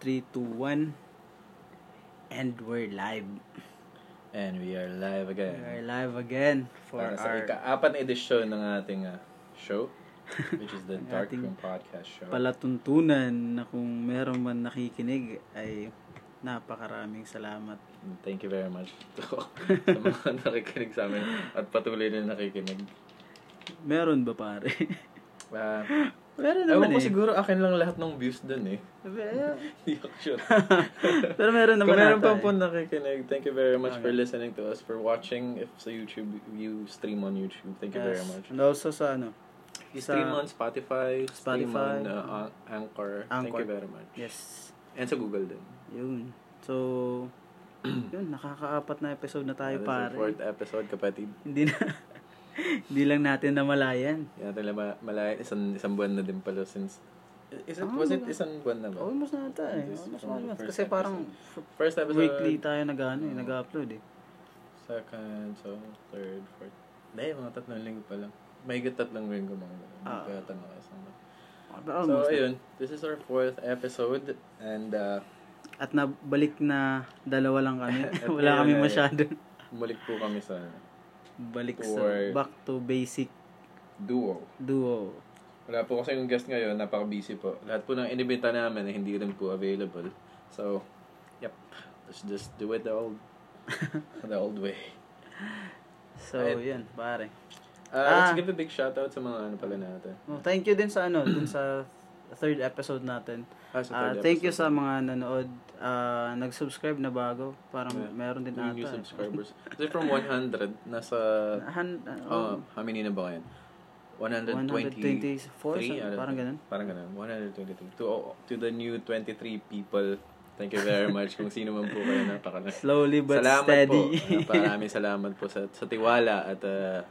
3, 2, 1. And we're live. And we are live again. We are live again for Para sa our ika-apat na edisyon ng ating ah, show, which is the Dark Room Podcast Show. palatuntunan na kung meron man nakikinig ay napakaraming salamat. Thank you very much to sa mga nakikinig sa amin at patuloy din nakikinig. Meron ba pare? Uh, meron ewan naman ko eh. siguro akin lang lahat ng views dun eh. Hindi ako sure. Pero meron naman Kung meron ata pa po eh. nakikinig, thank you very much for Okay. listening to us, for watching. If sa YouTube, you stream on YouTube, thank you very Yes. much. And also sa ano, You stream on Spotify, stream Spotify. on uh, Anchor. Thank Anchor. you very much. yes. And sa Google din. Yun. So, yun, nakakaapat na episode na tayo pare. fourth episode, kapatid. Hindi na, hindi lang natin namalayan. Yan natin ma- malaya, isang, isang buwan na din pala since... Is it, Ah, was it wala. isang buwan na ba? Almost na ata eh. Almost, first Kasi parang First episode. weekly tayo nag, ano, eh, Oo. nag-upload eh. Second, so third, fourth. Hindi, mga tatlong linggo pa lang. May tatlong linggo mga ganun. Ah. Kaya tanong ka isang buwan. Pero So, na. ayun. This is our fourth episode. And, uh, At nabalik na dalawa lang kami. Wala kami masyado. bumalik po kami sa Balik Or- sa back to basic duo. duo. Wala po kasi yung guest ngayon, napaka-busy po. Lahat po ng inibita namin ay hindi rin po available. So, yep. Let's just do it the old, the old way. So, Ayun. yan, pare. Uh, Ah. Let's give a big shout out sa mga ano pala natin. Oh, thank you din sa ano, dun sa third episode natin. Ah, sa third thank you sa episode. mga nanood. Ah, nag-subscribe na bago. Parang Yeah. meron din ata. new eh. subscribers. Kasi from 100, nasa, Han, uh, oh, how many na ba yan? 120. 124, Three, sa- I don't parang ganun. Parang ganun. 123. To, to the new 23 people, thank you very much. Kung sino man po kayo, napaka Slowly but salamat steady. po. Maraming salamat po sa, sa tiwala at uh,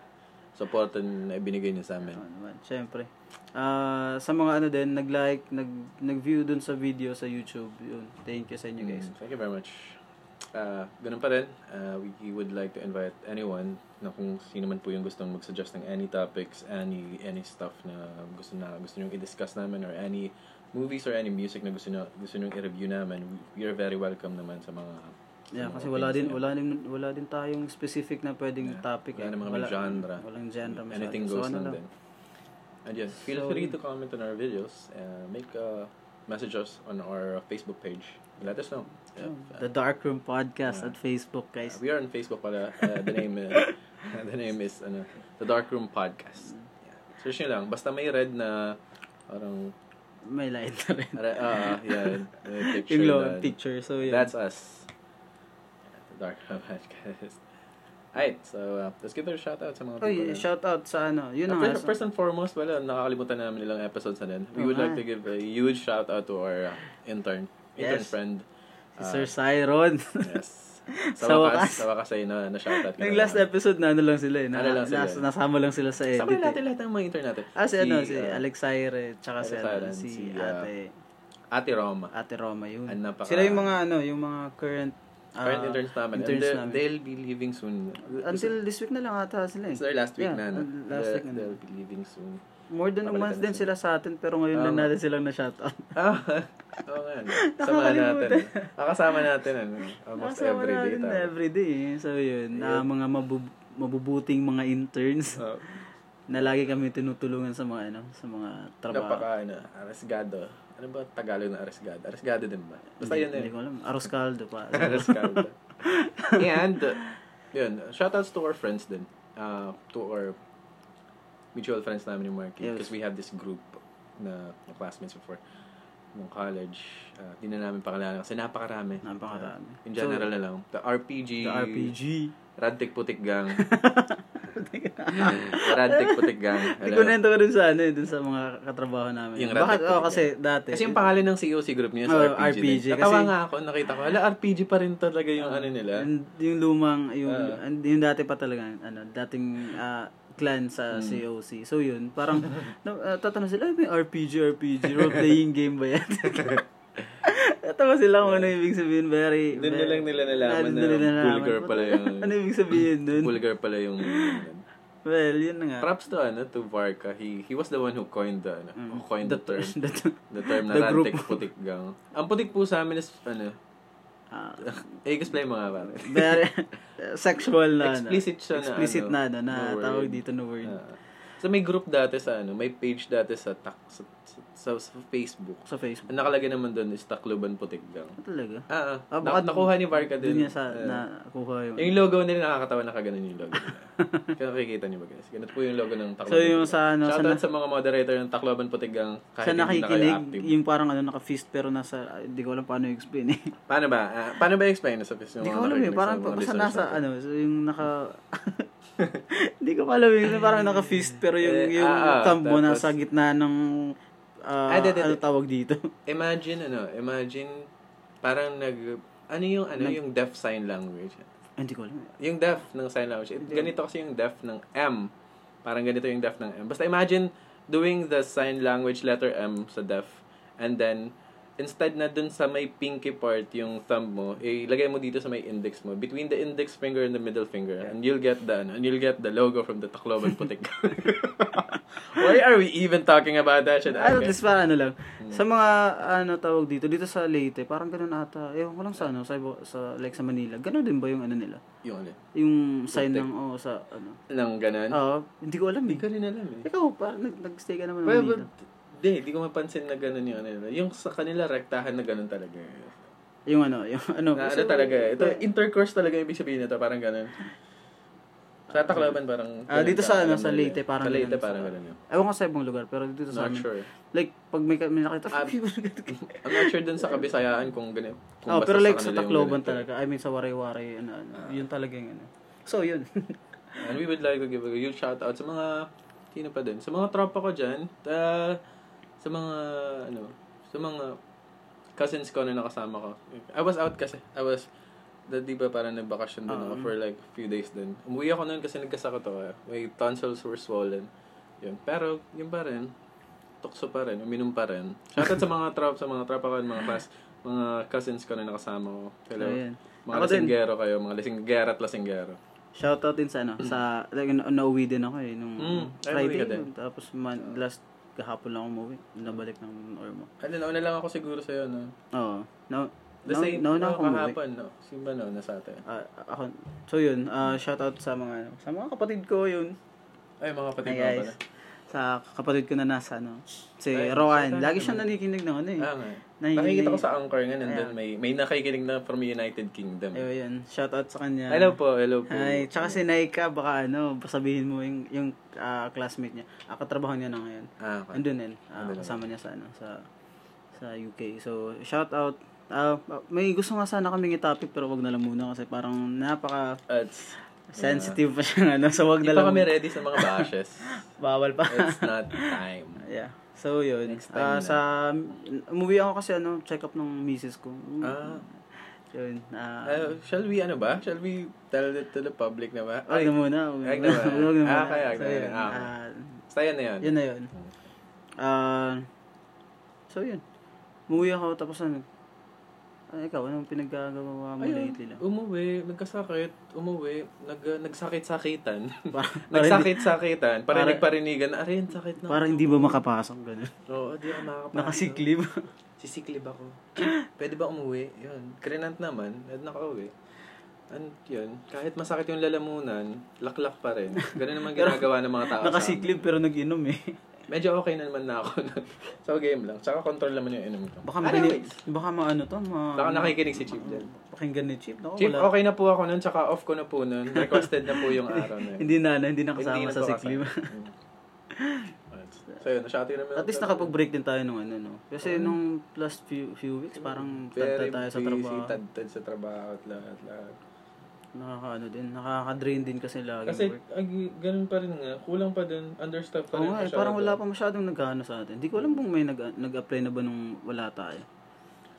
support na ibinigay niyo sa amin. Oo naman, syempre. Ah, sa mga ano din, nag-like, nag, nag-view dun sa video sa YouTube. Yun. Thank you sa inyo guys. Mm, thank you very much. Uh, ganun pa rin, uh, we would like to invite anyone na kung sino man po yung gustong mag-suggest ng any topics, any any stuff na gusto na gusto niyo i-discuss namin or any movies or any music na gusto niyo gusto niyo i-review namin. Are very welcome naman sa mga Yeah, kasi wala din wala din wala din tayong specific na pwedeng Yeah. topic. Wala eh. namang genre. Walang genre masyado. Anything So, goes ano lang din. And yes, feel So, free to comment on our videos. Uh, make uh, message us on our Facebook page. Let us know. Yeah. Oh, The Dark Room Podcast Yeah. at Facebook, Uh, guys. we are on Facebook pala. Uh, the name uh, the name is ano, The Dark Room Podcast. Yeah. Search nyo lang. Basta may red na parang May light na rin. ara- ah, yeah, picture. Yung picture. So, yun. That's us. Dark Room Podcast. Alright, so uh, let's give it a shout out sa mga Oy, people. na- shout out sa ano. Yun na Uh, nga. first, first and foremost, wala, nakakalimutan namin ilang episodes na din. We Oo would like nga. to give a huge shout out to our uh, intern. Intern Yes. friend. si Uh, Sir Cyron. Yes. Sa, Sa wakas, sa wakas ay na, na shout out. Yung last episode na ano lang sila eh. Na, Ano lang sila nas- eh. nasama lang sila sa edit. Sama natin eh. lahat ng mga intern natin. Ah, si, ano, si uh, Alex Saire, tsaka si, Alex ano, Siren, si, si, uh, ate, Ate Roma. ate Roma yun. Napaka- Sila yung mga ano, yung mga current ah, Current interns namin. interns and namin. they'll be leaving soon. Until this week na lang ata sila eh. It's their last week Yeah, na. No? last They- week na. They'll be leaving soon. More than a month din sila. sa atin, pero ngayon lang Ah. natin silang na-shoutout. Ah, oo nga. Samahan natin. Nakasama natin. Ano, almost Nakasama every day. natin tayo. everyday eh. So yun, na Yun. mga mabu- mabubuting mga interns Oh, na lagi kami tinutulungan sa mga ano, sa mga trabaho. napaka, ano, aresgado. Ano ba Tagalog na aresgado? Aresgado din ba? Basta yun eh. Hindi ko alam. Aros caldo pa. Aresgado. And, uh, yun, shoutouts to our friends din. Uh, to our mutual friends namin ni Marky. Yes. Because we have this group na, na classmates before nung college. Uh, di na namin pakilala kasi napakarami. Napakarami. Uh, in general na lang. The RPG. The RPG. Radtik Putik Gang. Radtik Putik Gang. Hello. Ikunento ko dun sa ano, eh, dun sa mga katrabaho namin. Yung Bakit? Oh, Putik kasi dati. Kasi yung pangalan ng COC group niya sa Oh, RPG. RPG. Natawa kasi- nga ako, nakita ko. Hala, RPG pa rin talaga yung ano nila. Yung lumang, yung, and yung dati pa talaga, ano, dating ah, clan sa Hmm. COC. So yun, parang, na, uh, tatanong sila, ay, may RPG, RPG, role-playing game ba yan? Tatawa sila kung ano ibig sabihin, very... Doon na lang nila nalaman na nila nalaman. vulgar pala yung... ano ibig sabihin dun? vulgar pala yung... Well, yun na nga. Props to ano to Varka. He he was the one who coined the ano, Mm. coined the, term. the, The term na the rantik putik gang. Ang putik po sa amin is ano, eh explain mo nga pare. very sexual na ano. Explicit siya na Explicit ano, na ano, na na word. tawag dito na word. Ah. So may group dati sa ano, may page dati sa tak sa, sa, sa Facebook. sa Facebook. Ang nakalagay naman doon is Takloban Putik Gang. Ah, talaga? Ah, ah. Ah, Na- baka nakuha ni Doon din. niya sa, Ah. na, kuha yung... yung logo nila nakakatawa na kaganon yung logo nila. Kaya nakikita niyo ba guys? Ganito po yung logo ng Takloban. So, yung sa ano, sa, Shoutout na, sa mga moderator ng Takloban Putik Gang. sa na nakikinig, active. yung parang ano, naka-fist pero nasa, hindi ko alam paano i-explain eh. Paano ba? Ah, paano ba i-explain sa Facebook? Hindi ko alam eh, parang basta nasa, ano, so yung naka... Hindi ko pa alam yung parang naka-fist pero yung, Eh, yung ah, ah, mo tapos- nasa gitna ng, ah, Ah, di, di, di. ano tawag dito? Imagine, ano, imagine, parang nag, ano yung, ano, Nag- yung deaf sign language? Ah, Hindi ko alam. Yung deaf ng sign language. It, ganito kasi yung deaf ng M. Parang ganito yung deaf ng M. Basta imagine doing the sign language letter M sa deaf and then instead na dun sa may pinky part yung thumb mo, ilagay mo dito sa may index mo. Between the index finger and the middle finger. And you'll get the, ano, and you'll get the logo from the Tacloban Putik. Why are we even talking about that shit? Okay. at least parang ano lang. Hmm. Sa mga, ano tawag dito, dito sa Leyte, parang ganun ata. Ewan ko lang sa ano, sa, sa, like sa Manila. Ganun din ba yung ano nila? Yung ano? Yung sign Putik. ng, oh, sa, ano. Nang ganun? Oo, hindi ko alam Hindi eh. ko rin alam eh. Ikaw, parang nag, nag-stay ka naman Well, naman but, dito. di, di ko mapansin na ganun yung ano nila. Yung sa kanila, rektahan na ganun talaga. Yung ano, yung ano. Na, ano talaga, ito, eh, intercourse talaga yung ibig sabihin nito, parang ganun. Sa Tacloban, parang... Ah, dito sa, ano, sa. Leyte, parang Sa Leyte, parang ganun yun. Ewan ko sa ibang lugar, pero dito sa Not amin. sure. Like, pag may, may nakita, Ah, I'm not sure dun sa Kabisayaan kung ganun. Kung oh, pero like sa Tacloban talaga. I mean, sa Waray-Waray, ano, ano. Yun talaga yung ano. So, yun. And we would like to give a huge shout out sa mga sino pa din, sa mga tropa ko diyan, sa mga ano, sa mga cousins ko na nakasama ko. I was out kasi. I was da, di ba parang nagbakasyon din ako Um, for like few days din. Umuwi ako noon kasi nagkasakit ako. eh. My tonsils were swollen. Yun. Pero, yun pa rin. Tukso pa rin. Uminom pa rin. Shoutout sa mga trop, sa mga tropa ko, mga class, mga cousins ko na nakasama ko. Hello. Ayan. Mga Ako din. lasinggero kayo. Mga lasinggera at lasinggero. Shoutout din sa ano, sa, like, na, nauwi din ako eh, nung Mm, ay, Friday. din. Tapos, man, last, kahapon lang umuwi. Nabalik ng Ormo. Ano, nauna lang ako siguro sa'yo, no? Oo. No, The no, same, no, no, umuwi. kahapon, no? Simba, no? Nasa atin. Ah, ako, so yun, uh, shoutout sa mga, ano, sa mga kapatid ko yun. Ay, mga kapatid Hi guys. pala. Sa kapatid ko na nasa, ano, si Ay, Rowan. Lagi naman. siya nanikinig ng ano eh. Ah, nga. Nahihinig. Nakikita ko sa Anchor nga, nandun, Ayan. may, may nakikinig na from United Kingdom. Ayun, yun. Shoutout sa kanya. Hello po, hello po. Hi. Tsaka si Naika, baka ano, sabihin mo yung, yung ah, classmate niya. Ah, katrabaho niya na ngayon. Ah, okay. Andun din. Andun kasama niya sa ano, sa sa UK. So, shout out. Ah, may gusto nga sana kaming i-topic pero wag na lang muna kasi parang napaka It's, sensitive pa siya ano. So, wag Hindi na pa lang. kami ready sa mga bashes. Bawal pa. It's not time. yeah. So, yun. Next time Ah, na. sa umuwi ako kasi ano, check up ng misis ko. Ah. Yun. Ah, Uh, shall we, ano ba? Shall we tell it to the public na ba? wag na muna. Wag Wag na muna. Wag na muna. Ah, kaya, So, yun. Ah, Ah, Basta yan na yan. Yun na yun. Ah, so yun. Umuwi ako tapos ano, ah, ikaw, anong pinaggagawa mo Ayun, lately lang? umuwi, nagkasakit, umuwi, nag, nagsakit-sakitan. Parang, nagsakit-sakitan, parinig-parinigan, aray, sakit na. parang hindi ba makapasok, gano'n. Oo, di ako makakapasok. Nakasiklib. Sisiklib ako. Pwede ba umuwi? Yun. Krenant naman, at nakauwi. And yun, kahit masakit yung lalamunan, laklak pa rin. Ganun naman ginagawa ng mga tao. Nakasiklib pero nag-inom eh. Medyo okay na naman na ako so, game lang. Tsaka control naman yung inom ko. Baka mabili, Anyways, baka maano to, ma... baka nakikinig si Chip dyan. Pakinggan ni Chip. Naku, Chip, wala. okay na po ako nun, tsaka off ko na po nun. Requested na po yung araw na yun. Hindi na, ano, hindi nakasama Hindi na sa kasama. Mm. So yun, nasyati naman. At least nakapag-break din tayo nung ano, no? Kasi nung last few few weeks, parang Very tagta tayo sa busy, trabaho. tad-tad sa trabaho at lahat, lahat. Nakakaano din, nakaka-drain din kasi lagi. Kasi, ag, ganun pa rin nga. Kulang pa din. Understaffed pa Oo rin. nga, eh, masyado. parang wala pa masyadong nag-ano sa atin. Hindi ko alam kung may nag, nag-apply na ba nung wala tayo.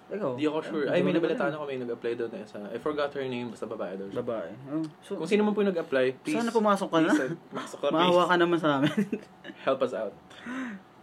Ikaw? Di ako sure. Ay, may nabalitaan ako may nag-apply doon na isa. I forgot her name. Basta babae daw siya. Babae. Oh, so, Kung sino man po yung nag-apply, please. sana pumasok ka na. please, uh, Masok ka, Maawa please. ka naman sa amin. Help us out.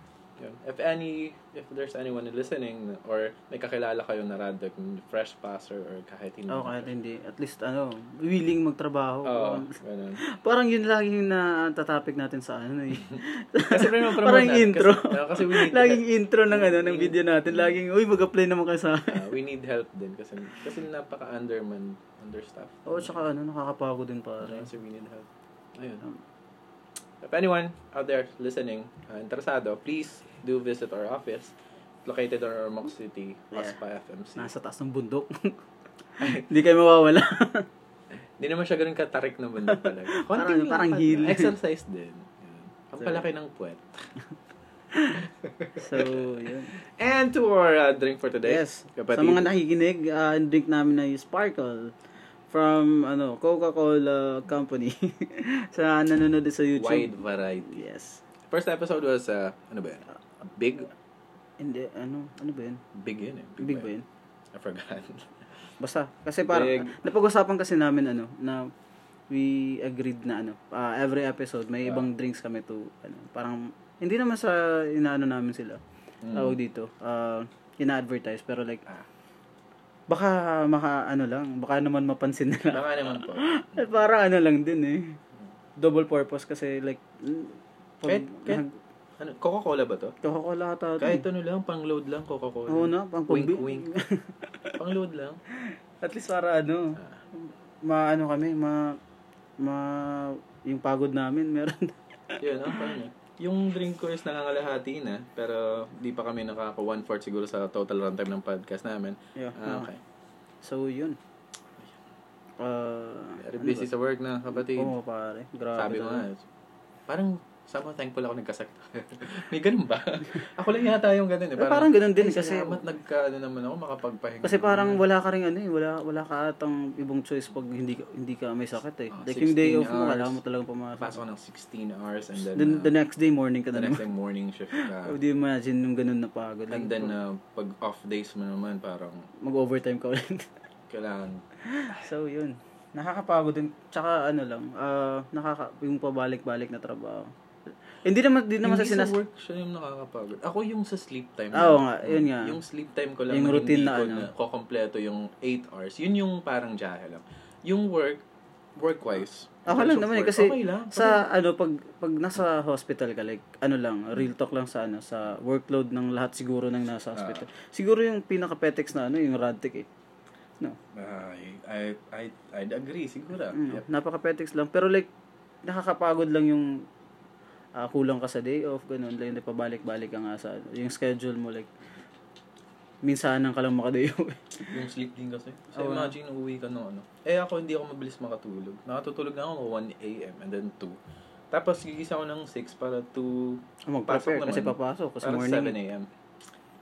Yun. If any, if there's anyone listening or may kakilala kayo na rad, like fresh passer or kahit hindi. Oo, kahit hindi. At least, ano, willing magtrabaho. Oo, ganun. Parang yun lagi yung na-topic natin sa ano eh. Kasi Parang natin. intro. Kasi, uh, kasi we need Laging intro ng ano, ng video natin. Laging, uy, mag-apply naman kayo sa uh, we need help din kasi kasi napaka-underman, understaffed. Oo, tsaka ano, nakakapagod din pare. Kasi we need help. Ayun. If anyone out there listening, uh, interesado, please do visit our office located in Ormoc City, Yeah. Waspa FMC. Nasa taas ng bundok. Hindi kayo mawawala. Hindi naman siya ganun katarik na bundok talaga. Parang- Konting parang lakad hill. Exercise din. Ang palaki ng puwet. so, yun. And to our uh, drink for today. Yes. Kapatid. Sa mga nakikinig, uh, drink namin ay Sparkle from ano Coca-Cola Company. sa nanonood sa YouTube. Wide variety. Yes. First episode was, uh, ano ba yun? Big? Hindi, ano, ano ba yun? Big yun eh. Big ba yun? I forgot. Basta, kasi parang, Big. napag-usapan kasi namin ano, na we agreed na ano, ah, every episode may Ah. ibang drinks kami to, ano, parang, hindi naman sa inaano namin sila. Mm. Tawag dito, ah, ina-advertise, pero like, Ah. baka, maka, ano lang, baka naman mapansin nila. Baka naman po. Parang ano lang din eh. Double purpose kasi like, pag, Kahit- kahit- Ano, Coca-Cola ba to? Coca-Cola ata. Kahit ano lang, pang-load lang, Coca-Cola. Oo na, pang Wink, wink. pang-load lang. At least para ano, Ah. maano kami, ma, ma, yung pagod namin, meron. Yun, ang paano. Yung drink ko is nangangalahati na, pero di pa kami nakaka one-fourth siguro sa total runtime ng podcast namin. yeah, Ah, okay. So, yun. Uh, Very busy sa work na, kapatid. Oo, pare. Grabe. Sabi mo talaga. nga, parang somehow thankful ako nagkasakit. May ganun ba? ako lang yata yung ganun eh. Eh, parang ganun din "Ay, kasi- Salamat nagka, ano naman ako, makapagpahinga. Kasi parang wala ka rin ano eh, wala, wala ka atang ibang choice pag hindi ka, hindi ka may sakit eh. Ah, like yung day 16 off mo, kailangan mo talagang pumasok. Pasok ko ng 16 hours and then, Then, uh, the next day morning ka the na next naman. day morning shift ka. How do you imagine yung ganun na pagod? and then, uh, pag off days mo naman, parang mag-overtime ka ulit. kailangan so, yun. Nakakapagod din. Tsaka ano lang, ah nakaka, yung pabalik-balik na trabaho. Hindi naman, hindi naman sa sinas... sa work siya yung nakakapagod. Ako yung sa sleep time. Ah, oo nga, yun nga. Yung sleep time ko lang Yung routine na ko ano. na yung 8 hours. Yun yung parang jahe lang. Yung work, work-wise. Ako lang naman eh, kasi okay lang. sa ano, pag, pag nasa hospital ka, like, ano lang, real talk lang sa ano, sa workload ng lahat siguro ng nasa hospital. Siguro yung pinaka-petex na ano, yung Radtech eh. No. I, I, I, I'd agree, siguro. Mm, Yep. Napaka-petex lang. Pero like, nakakapagod lang yung ah, kulang ka sa day off, ganun. Like, pabalik-balik ka nga sa yung schedule mo, like, minsanan ka lang makaday off. Yung sleep din kasi. So Oo. imagine, uuwi ka no, ano. Eh ako, hindi ako mabilis makatulog. Nakatutulog na ako 1 a.m. and then 2. Tapos, gigisa ako ng 6 para 2. Mag-prepare Pasok kasi naman. papasok. Kasi Para morning. 7 a.m.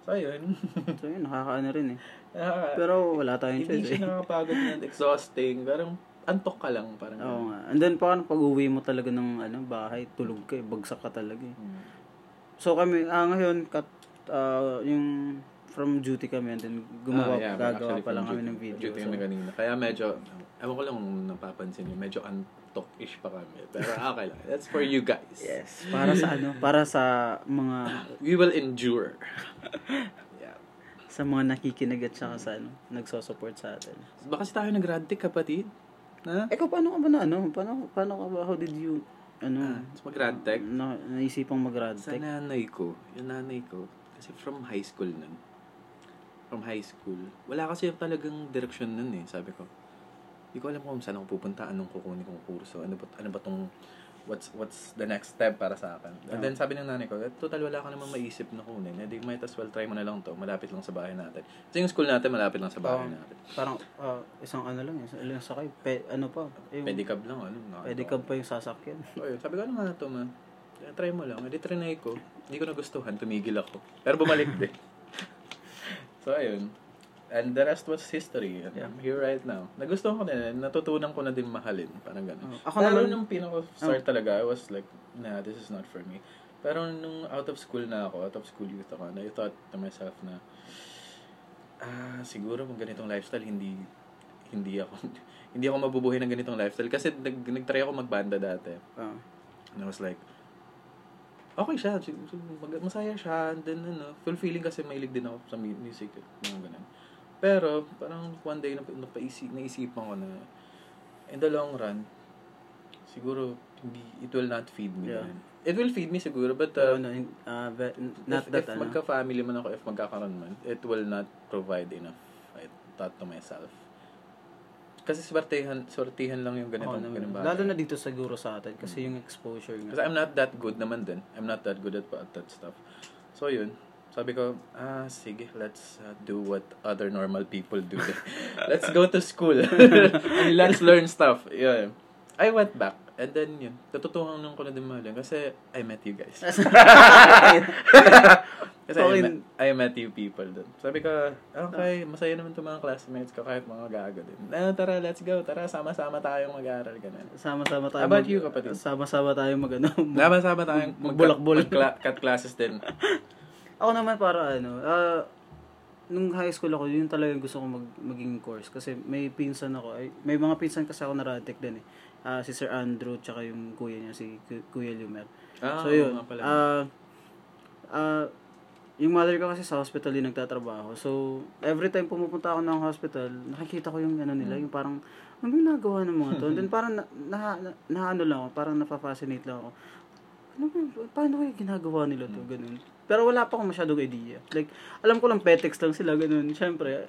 So, ayun. So yun, nakakaano rin eh. Nakaka- Pero wala tayong hindi choice siya eh. nakakapagod na exhausting. Parang antok ka lang. Parang Oo nga. And then paano pag uwi mo talaga ng ano, bahay, tulog ka eh, bagsak ka talaga eh. Hmm. So kami, ah, ngayon, kat, ah, yung from duty kami and then gumawa, Ah, yeah, gagawa pa lang kami ng video. Duty So, kami kanina. Kaya medyo, ewan ko lang kung napapansin niyo, medyo antok-ish pa kami. Pero okay lang. That's for you guys. yes, para sa ano, para sa mga We will endure. yeah. sa mga nakikinig at saka sa ano, nagso-support sa atin. Baka si tayo nag-radtic, kapatid. Ha? Ikaw, paano ka ba na ano? Paano, paano ka ba, how did you, ano, Mas mag-radtech. na, naisipang Sa mag-radtech? nanay ko, yung nanay ko, kasi from high school nun, from high school, wala kasi talagang direksyon nun eh, sabi ko. Hindi ko alam kung saan ako pupunta, anong kukunin kong kurso, ano ba, ano ba tong, what's, what's the next step para sa akin. And then sabi ng nanay ko, "Eh, total wala ka naman maisip na kunin, eh, di might as well try mo na lang to, malapit lang sa bahay natin. Kasi yung school natin, malapit lang sa bahay Oo. natin. Parang, ah, isang ano lang, isang ilang sakay, pe, ano pa, yung, Pedicab lang, ano. nakakatawa. pedicab pa yung sasakyan. So, yun. Sabi ko, ano nga ito, ma? Eh, Try mo lang. Edi, trinay ko. Hindi ko nagustuhan. Tumigil ako. Pero bumalik din. so, ayun. And the rest was history. And I'm here right now. Nagustuhan ko na. Natutunan ko na din mahalin. Parang ganun. Oh, ako Pero naman- nung pinaka-start talaga, I was like, nah, this is not for me. Pero nung out of school na ako, out of school youth ako, and I thought to myself na, ah, siguro kung ganitong lifestyle, hindi, hindi ako, hindi ako mabubuhay ng ganitong lifestyle. Kasi nag, nag-try ako magbanda dati. Ah. And I was like, okay siya. Masaya siya. And then, ano, fulfilling kasi mahilig din ako sa mu- music. Mga ganun. Pero, parang one day, nap- napaisip, naisipan ko na, in the long run, siguro, hindi, it will not feed me. Yeah. It will feed me siguro, but, uh, ano, hin- ah, ve- not if, that, if ano. magka-family man ako, if magkakaroon man, it will not provide enough. I thought to myself. Kasi swertihan, swertihan lang yung ganito. Oo naman. ganun bagay. Lalo na dito siguro sa atin kasi yung exposure Kasi nga. I'm not that good naman din. I'm not that good at, at that stuff. So, yun. Sabi ko, ah, sige, let's uh, do what other normal people do. let's go to school. and let's learn stuff. Yeah. I went back. And then, yun. Natutuhan nung ko na din mahalin. Kasi, I met you guys. Kasi I, Okay. met, I met you people dun. Sabi ko, okay, masaya naman itong mga classmates ko kahit mga gago din. Ah, tara, let's go. Tara, sama-sama tayong mag-aaral. Ganun. Sama-sama tayo. About you, kapatid? Sama-sama tayo mag ano. Sama-sama tayong mag- Magbulakbul. mag-cut classes din. Ako naman para ano, ah, nung high school ako, yun talaga yung gusto ko mag, maging course. Kasi may pinsan ako, ay, may mga pinsan kasi ako na Radtech din eh. Ah, si Sir Andrew, tsaka yung kuya niya, si Ku- Kuya Lumer. Ah, so yun, pala. ah, ah, yung mother ko kasi sa hospital din nagtatrabaho. So, every time pumupunta ako ng hospital, nakikita ko yung ano nila, Hmm. yung parang, ano ginagawa ng mga to? And then parang na, na, na, na ano lang ako, parang napafascinate lang ako. Ano ba, paano kaya ginagawa nila to? Ganun. Pero wala pa akong masyadong idea. Like, alam ko lang petex lang sila, ganun. Siyempre,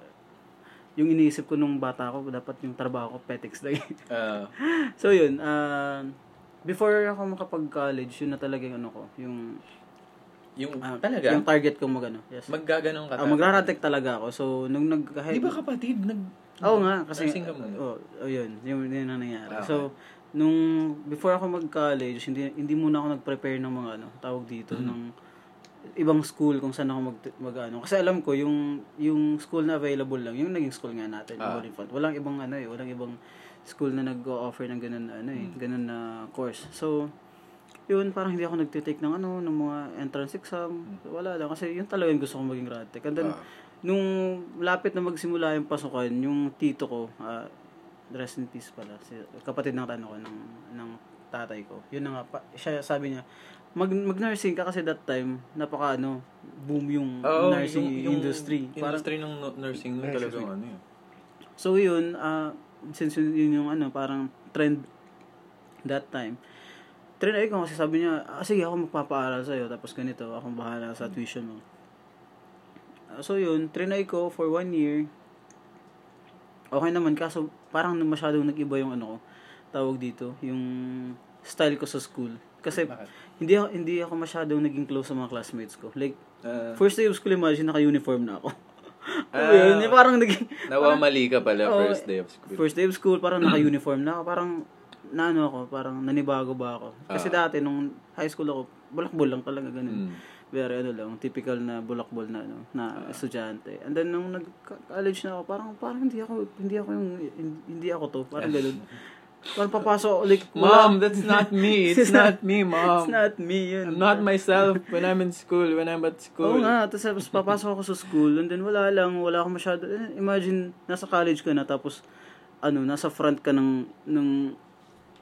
yung iniisip ko nung bata ko, dapat yung trabaho ko petex lang. Ah, so, yun. ah before ako makapag-college, yun na talaga yung ano ko. Yung, yung, ah, talaga, yung target ko mag ano. Yes. maggaganong ka. Ah, magraratek talaga ako. So, nung nag... Di ba kapatid? Nag, Oo nga, kasi... Oh, oh, yun. Yun, yun ang nangyari. Ah, So, nung... Before ako mag-college, hindi, hindi muna ako nag-prepare ng mga ano, tawag dito, Mm-hmm. ng ibang school kung saan ako mag, mag ano. Kasi alam ko, yung, yung school na available lang, yung naging school nga natin, Ah. yung Oliphant. Walang ibang ano eh, walang ibang school na nag-offer ng ganun na ano eh, Mm. ganun na course. So, yun, parang hindi ako nagtitake ng ano, ng mga entrance exam. Wala lang. Kasi yun talaga yung gusto kong maging radtech. And then, Ah. nung lapit na magsimula yung pasukan, yung tito ko, ah, rest in peace pala, si, kapatid ng tano ko, ng, ng tatay ko. Yun na nga, pa, siya sabi niya, mag, mag-nursing ka kasi that time, napaka ano, boom yung Oo, nursing yung- yung industry. Parang, Industry ng no- nursing nun talagang ano yun. So yun, ah since yun, yun yung ano, parang trend that time, trinay ko kasi sabi niya, ah, sige ako magpapaaral sa'yo, tapos ganito, akong bahala sa tuition mo. Ah, so yun, trinay ko for one year, okay naman, kaso parang masyadong nag-iba yung ano ko, tawag dito, yung style ko sa school. Kasi Bakit? hindi ako, hindi ako masyadong naging close sa mga classmates ko. Like, Ah, first day of school, imagine, naka-uniform na ako. Ah. yun, yung parang naging, nawamali ka pala Oo, first day of school. First day of school, parang naka-uniform na ako. Parang, naano ako, parang nanibago ba ako. Kasi Ah. dati, nung high school ako, bulakbol lang talaga, ganun. Mm. Very ano lang, typical na bulakbol na ano, na estudyante. And then nung nag-college na ako, parang parang hindi ako hindi ako yung hindi ako to, parang ganun. Parang papasok like Mom, that's not me. It's not me, It's mom. not me yun. I'm not myself when I'm in school, when I'm at Oo school. nga, tapos, papasok ako sa school, and then wala lang, wala akong masyado, eh, imagine, nasa college ka na, tapos, ano, nasa front ka ng, ng,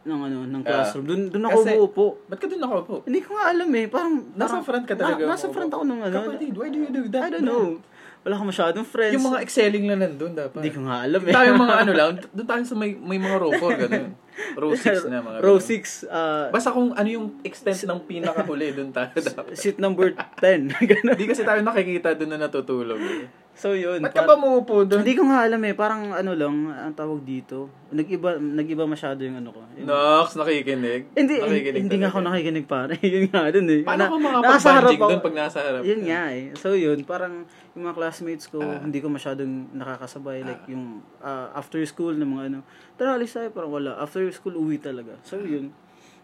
ng ano, ng classroom. Doon, doon ako kasi- uupo. Ba't ka dun nakaupo? Hindi ko nga alam eh, parang, Nasa parang- front ka talaga. Na, nasa front ako nung ano. Kapatid, why do you do that? I don't know. Wala akong masyadong friends. Yung mga excelling lang nandun dapat. Hindi ko nga alam eh. Tayo mga ano lang, doon tayo sa may, may mga row 4, ganun. Row 6 na mga Row ganun. 6, uh, Basta kung ano yung extent ng pinakahuli, doon tayo dapat. seat number 10. Ganun. Hindi kasi tayo nakikita doon na natutulog. Eh. So yun. Ba't ka ba muupo doon? Hindi ko nga alam eh, parang ano lang, ang tawag dito. Nag-iba, nag-iba masyado yung ano ko. Yung- Nox, nakikinig. Hindi, nakikinig hindi nga ako nakikinig pare. yun nga dun eh. Paano Na- ka nasa harap makapag-banding ako. doon pag nasa harap? Yun nga eh. So yun, parang yung mga classmates ko, Ah. hindi ko masyadong nakakasabay. Like yung ah, after school na mga ano, tara alis tayo, parang wala. After school, uwi talaga. So yun,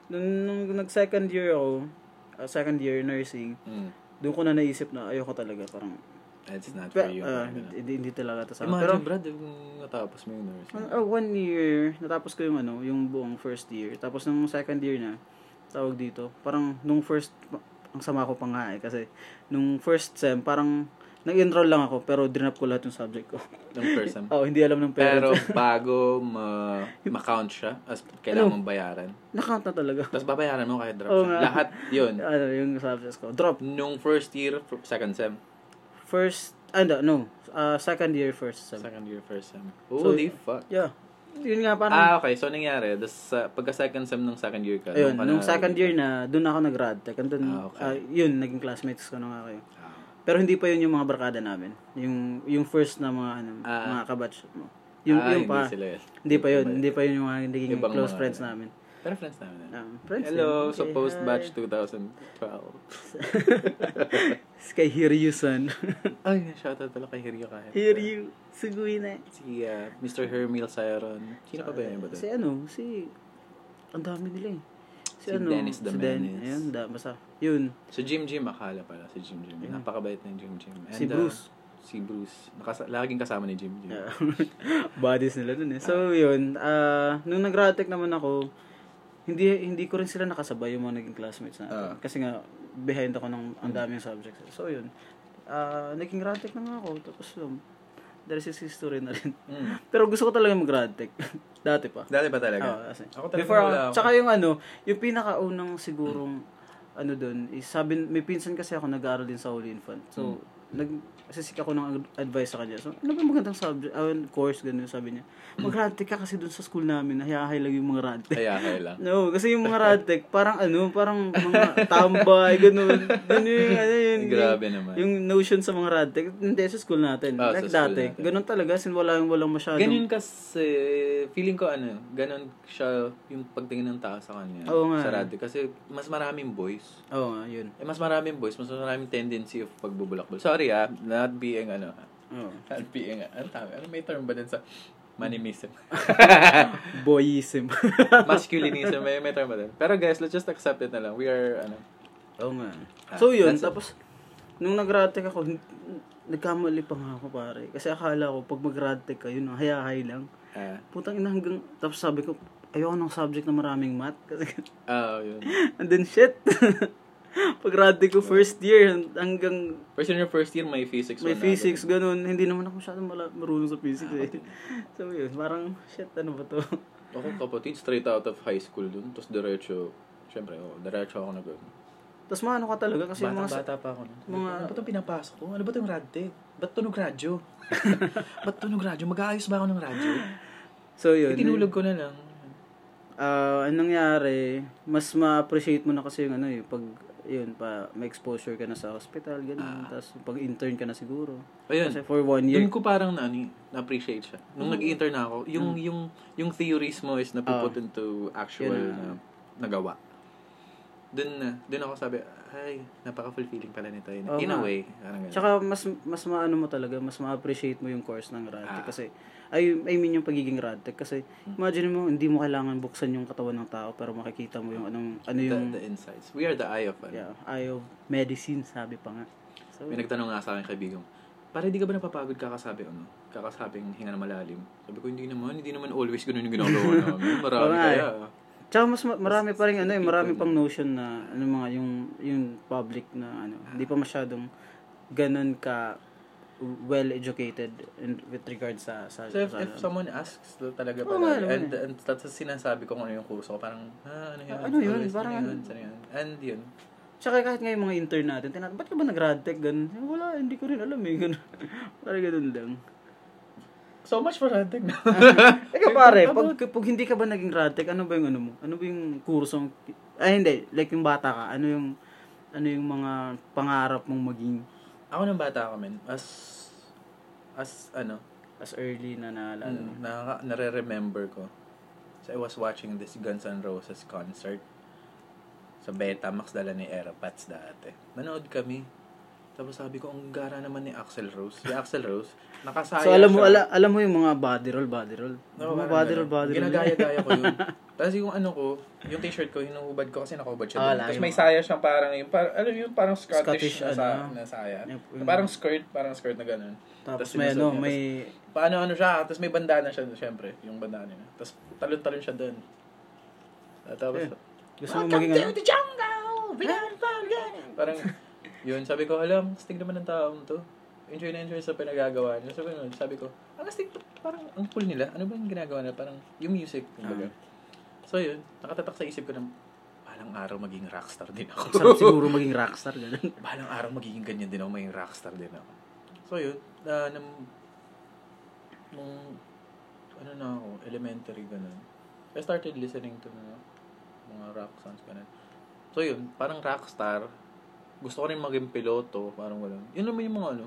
nung, nung nag-second year ako, ah, second year nursing, Mm. doon ko na naisip na ayoko talaga. Parang, That's not for you. ganun. hindi, hindi talaga ito sa akin. Imagine, Pero, Brad, kung natapos mo yung nursing. Ah, one year, natapos ko yung ano, yung buong first year. Tapos nung second year na, tawag dito, parang nung first, ang sama ko pa nga eh, kasi nung first sem, parang Nag-enroll lang ako, pero drinap ko lahat yung subject ko. Ng first sem. oh, hindi alam ng Pero parents. bago ma- ma-count siya, as kailangan mong bayaran. Nakount na talaga. Tapos babayaran mo kahit drop Oo siya. Lahat yun. ano, yung subjects ko. Drop. Nung first year, second sem. First, ah, no, no. Uh, second year, first sem. Second year, first sem. So, Holy fuck. Yeah. Yun nga, parang, Ah, okay. So, nangyari, das, sa pagka second sem ng second year ka, ayun, nung na- second year na, doon ako nag-radtech. And then, Ah, okay. ah, yun, naging classmates ko na nga kayo. Ah. Pero hindi pa yun yung mga barkada namin. Yung yung first na mga ano, Ah. mga kabatch mo. Yung Ah, yung hindi pa. sila yun. Hindi pa yun, hindi pa yun yung mga naging close mga- friends namin. Pero friends namin. yun. Um, friends Hello, din. sa Okay, post-batch hi. 2012. Kay Hiryu-san. Ay, shoutout pala kay Hiryo kahit. Hiryu, sugui na. Si uh, Mr. Hermil Sayron. Sino pa ba yun ba? Si ano, si... Ang dami nila eh. Si Dennis the si Den- Menace. Ayun, da, basta. Yun. So Jim Jim, akala pala si Jim Jim. Yeah. Napakabait ng Jim Jim. And, Si uh, Bruce. si Bruce. Nakasa- laging kasama ni Jim Jim. Yeah. Bodies nila dun eh. So, yun. ah nung nag-radtech naman ako, hindi hindi ko rin sila nakasabay yung mga naging classmates natin. Ah. Kasi nga, behind ako ng ang daming subjects. So, yun. ah naging radtech na nga ako. Tapos, yun. There is history na rin. Mm. Pero gusto ko talaga mag-radtech. Dati pa. Dati ba talaga? Oo, kasi. Ako talaga Before, wala ako, tsaka yung ano, yung pinakaunang sigurong, ano dun, is sabi, may pinsan kasi ako nag-aaral din sa Holy Infant. So, nag, sisik ako ng ad- advice sa kanya. So, ano ba magandang subject, uh, course, ganun, sabi niya. Mag-radtech ka kasi dun sa school namin, nahihahay lang yung mga radtech. Kaya lang. No, kasi yung mga radtech, parang ano, parang mga tambay, ganun. Ganun yung, ano yun. Grabe naman. Yung notion sa mga radtech, hindi sa school natin. Ah, like dati. natin. Ganun talaga, sin wala, walang masyadong. Ganun kasi, feeling ko ano, ganun siya yung pagtingin ng tao sa kanya. Oo nga. Sa radio. Kasi mas maraming boys. Oo nga, yun. Eh, mas maraming boys, mas maraming tendency of pagbubulakbol. Sorry ah, not being ano, Oo. not being, ano tawag, ano may term ba din sa manimism? Boyism. Masculinism, may, may term ba din? Pero guys, let's just accept it na lang. We are, ano, Oo nga. Ah, So yun, that's it. tapos, nung nag-radtech ako, nagkamali pa nga ako pare. Kasi akala ko, pag mag-radtech ka, yun, hayahay lang. ah, Putang ina hanggang, tapos sabi ko, ayoko ng subject na maraming math. Kasi, ah, yun. and then shit. pag ko first year, hanggang First year, first year, may physics. may physics, agad. ganun. Hindi naman ako masyadong mala- marunong sa physics eh. so yun, parang, shit, ano ba to? Ako kapatid, straight out of high school dun. Tapos diretso, syempre, oh, diretso ako nag Tapos maano ka talaga kasi yung mga... Bata-bata pa ako nun. mga- Ano ba itong pinapasok ko? Ano ba itong radtech? Ba't tunog radyo? Ba't tunog radyo? Mag-aayos ba ako ng radyo? So yun. Itinulog ko na lang. Ah, anong nangyari, mas ma-appreciate mo na kasi yung ano eh, pag yun pa may exposure ka na sa hospital ganun tapos pag intern ka na siguro Ayun. kasi for one year Doon ko parang na, ano, na-appreciate siya. Nung nag-intern na ako, yung, yung, yung theories mo is napuput into actual na. na nagawa. Doon na, doon ako sabi, ay, napaka-fulfilling pala nito. In, Oo in a way. Parang ganun. Tsaka mas mas maano mo talaga, mas ma-appreciate mo yung course ng radtech Ah. kasi ay I mean yung pagiging radtech kasi imagine mo hindi mo kailangan buksan yung katawan ng tao pero makikita mo yung anong ano yung the, the insights. We are the eye of, ano. yeah, eye of medicine sabi pa nga. So, May nagtanong nga sa akin kaibigan, pare di ka ba napapagod kakasabi ano? Kakasabing hinga na malalim. Sabi ko, hindi naman. Hindi naman always ganun yung ginagawa namin. Marami nga eh. kaya. Tsaka mas ma- marami pa rin ano eh, marami pang notion na ano mga yung yung public na ano, hindi pa masyadong ganun ka well educated in with regard sa sa, So if, sa if someone asks talaga Oo pala, nga, and, and that's sinasabi ko kung ano yung kurso ko, parang, ah, ano yun? Ano yun? Always, Parang ano yun? ano? Ano yun? And yun. Tsaka kahit nga yung mga intern natin, tinatanong, ba't ka ba nag-radtech? Ganun. Eh, Wala, hindi ko rin alam eh. Ganun. Parang ganun lang. So much for hunting na. Ikaw pare, pag, pag hindi ka ba naging radtech, ano ba yung ano mo? Ano ba yung kursong, ay hindi, like yung bata ka, ano yung, ano yung mga pangarap mong maging ako nung bata ako, men, as, as, ano, as early na naalala mm, na, nare-remember ko. So I was watching this Guns N' Roses concert sa Betamax dala ni Aeropats dati. Nanood kami. Tapos sabi ko, ang gara naman ni Axel Rose. Si Axel Rose, nakasaya So alam mo siya. ala, alam mo yung mga body roll, body roll. Oo, mga body roll, body roll. Ginagaya-gaya ko yun. Tapos yung ano ko, yung t-shirt ko, hinuhubad ko kasi nakahubad siya. Ah, doon. Tapos may saya siyang parang, yung, par, alam yung parang Scottish, Scottish, na, sa, ano. na saya. Yung- parang skirt, parang skirt na ganun. Tapos may ano, niya. may Paano ano siya, tapos may bandana siya, syempre, yung bandana niya. Tapos talon-talon siya doon. Tapos, Eh, gusto mo maging ano? the jungle! Parang, yun, sabi ko, alam, stig naman ng taong to. enjoy na enjoy sa pinagagawa nila. Sabi, ko, sabi ko, ang astig, parang ang cool nila. Ano ba yung ginagawa nila? Parang yung music. kumbaga. So yun, nakatatak sa isip ko na, balang araw maging rockstar din ako. Sarap siguro maging rockstar, ganun. balang araw magiging ganyan din ako, maging rockstar din ako. So yun, uh, nung, nung, ano na ako, elementary, ganun. I started listening to mga, mga rock songs, ganun. So yun, parang rockstar, gusto ko rin maging piloto, parang wala. Yun naman yung mga ano,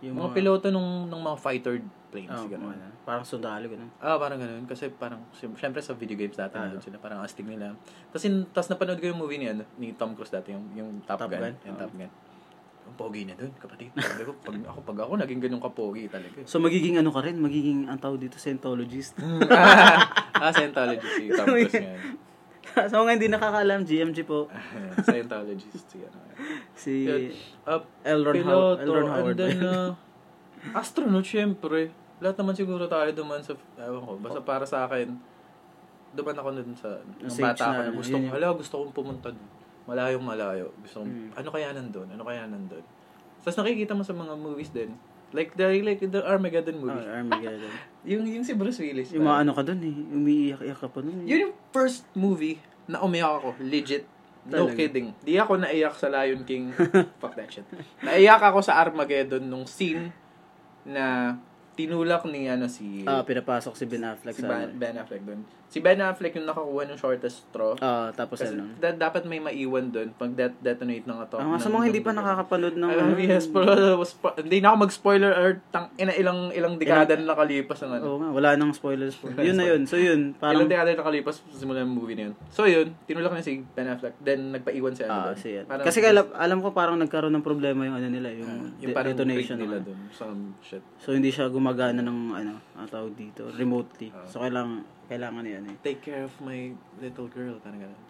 yung mga, piloto nung, nung mga fighter planes, Oh, ganun. ano, parang sundalo, ganun. Ah, parang ganun. Kasi parang, sy- syempre sa video games dati Ah. sila, parang astig nila. Tapos, in, tapos napanood ko yung movie ni, ano, ni Tom Cruise dati, yung, yung Top, Top Gun. Gun? Yung Oo. Top Gun. Yung pogi na dun, kapatid. Sabi ko, pag ako, pag ako, naging ganun kapogi talaga. So, magiging ano ka rin, magiging, ang tawag dito, Scientologist. ah, Scientologist si Tom Cruise yan. sa mga hindi nakakaalam, GMG po, Scientologist si, ano. si Yun. Uh, L. Ron, How- piloto, L. Ron and Howard. then, uh, astronaut, syempre. Lahat naman siguro tayo duman sa, ewan ko, basta para sa akin, duman ako nun sa, nung bata ako na, na gusto yun ko, yung- hala, gusto kong pumunta dun. Malayong malayo. Gusto kong, Mm. ano kaya nandun? Ano kaya nandun? Tapos nakikita mo sa mga movies din, like the, like the Armageddon Oh, movie. Armageddon. yung, yung si Bruce Willis. Yung mga ano ka dun eh, umiiyak-iyak ka pa nun. eh. yun yung first movie na umiyak ako. Legit. No Talaga? kidding. Di ako naiyak sa Lion King. Fuck that shit. Naiyak ako sa Armageddon nung scene na tinulak ni ano si Ah, pinapasok si Ben Affleck si sa ben, ben Affleck doon. Si Ben Affleck yung nakakuha ng shortest straw. Ah, tapos Kasi ano. da- dapat may maiwan doon pag det- detonate ng ato. Ah, sa mga hindi pa nakakapanood ng... Ano, yes, pero spo- hindi na ako mag-spoiler or tang, ina, ilang ilang dekada na nakalipas ng ano. Oo nga, wala nang spoilers po. yun na yun. So yun, parang... Ilang dekada na nakalipas simula ng movie na yun. So yun, tinulak na si Ben Affleck. Then nagpaiwan si ano. Ah, siya. Parang- Kasi alam, alam ko parang nagkaroon ng problema yung ano nila, yung, yung de- detonation nila doon. Some shit. So hindi siya gumagana ng ano, ang tawag dito, remotely. Ah. So kailangan kailangan yan eh. Take care of my little girl. Parang gano'n.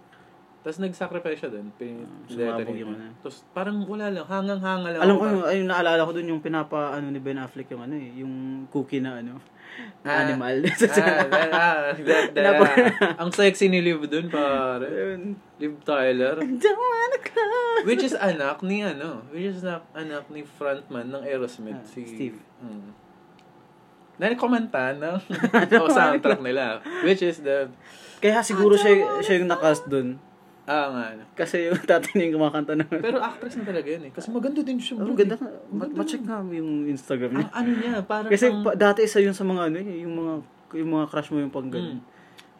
Tapos nag-sacrifice siya doon. Pin- Ah, sumabog yung ano. Tapos parang wala lang. Hangang-hanga lang. Alam ko yung, ayun naalala ko dun yung pinapa ano ni Ben Affleck yung ano eh, yung cookie na ano, na Ah. animal. ah, that, ah, that, that, ang sexy ni Liv doon, pare. Liv Tyler. I don't wanna close. Which is anak ni ano, which is na, anak ni frontman ng Aerosmith, Ah, si Steve. Mm. Nanikomenta ng o soundtrack nila, which is the Kaya siguro siya, siya yung nakast dun. ah nga. Kasi yung tatay niya yung kumakanta na. Pero actress na talaga yun eh. Kasi maganda din siya. Oh, bro. ganda ka. Ma- ma-check nga yung Instagram niya. Ang ano niya, parang Kasi siyang- pa, dati isa yun sa mga ano eh, yung mga yung mga crush mo yung pang ganun. Mm.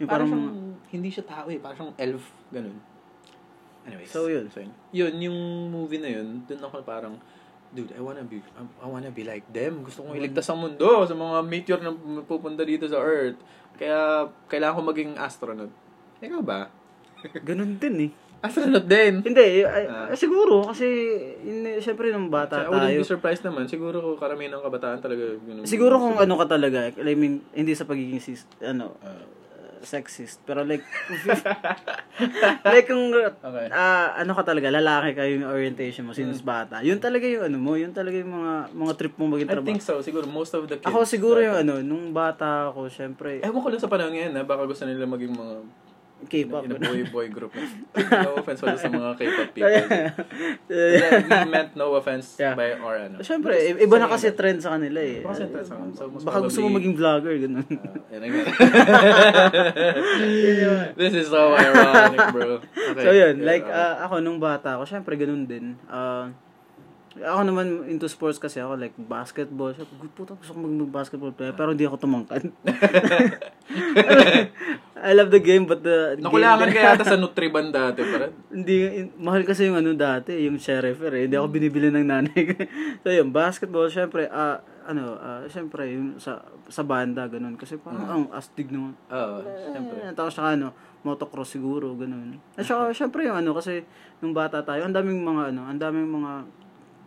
Yung parang, parang, siyang, mga, hindi siya tao eh. Parang siyang elf. Ganun. Anyways. So, yun. So, yun. Yun, yung movie na yun, dun ako parang, dude, I wanna be, I wanna be like them. Gusto kong iligtas ang mundo sa mga meteor na pupunta dito sa Earth. Kaya, kailangan ko maging astronaut. Ikaw ba? ganun din eh. Astronaut din. Hindi, ay, Ah. siguro kasi eh, syempre nung bata I wouldn't tayo. be surprised naman. Siguro karamihan ng kabataan talaga. Ganun. Siguro kung ano ka talaga, I mean, hindi sa pagiging sis, ano, uh, sexist, pero like like kung Okay. ah, ano ka talaga, lalaki ka yung orientation mo since Mm. bata. Yun talaga yung ano mo, yun talaga yung mga mga trip mo maging I trabaho. think so. Siguro most of the kids. Ako siguro dati. yung ano, nung bata ako, syempre, Ewan ko lang sa panahon ngayon, ha? baka gusto nila maging mga K-pop. in a boy boy group. no offense wala sa mga K-pop people. We meant no offense Yeah. by or ano. Syempre, i- iba na kasi trend sa kanila eh. Iba kasi trend sa kanila. So, Baka gusto mo probably- maging vlogger, ganun. Uh, This is so ironic, bro. Okay. so yun, Yeah, like ah, ako nung bata ako, syempre ganun din. Ah, ako naman into sports kasi ako like basketball. Sabi ko, puta gusto ko maging basketball player pero hindi ako tumangkad. I love the game but the Nakulangan game, kaya ata sa Nutriban dati, parang. hindi in- mahal kasi yung ano dati, yung sheriff eh. Hindi ako binibili ng nanay ko. so yun, basketball syempre ah ano, ah syempre yung sa sa banda ganun kasi parang ang astig naman. Oo, syempre. Eh, tapos saka ano, motocross siguro, ganun. At saka, syempre yung ano, kasi nung bata tayo, ang daming mga ano, ang daming mga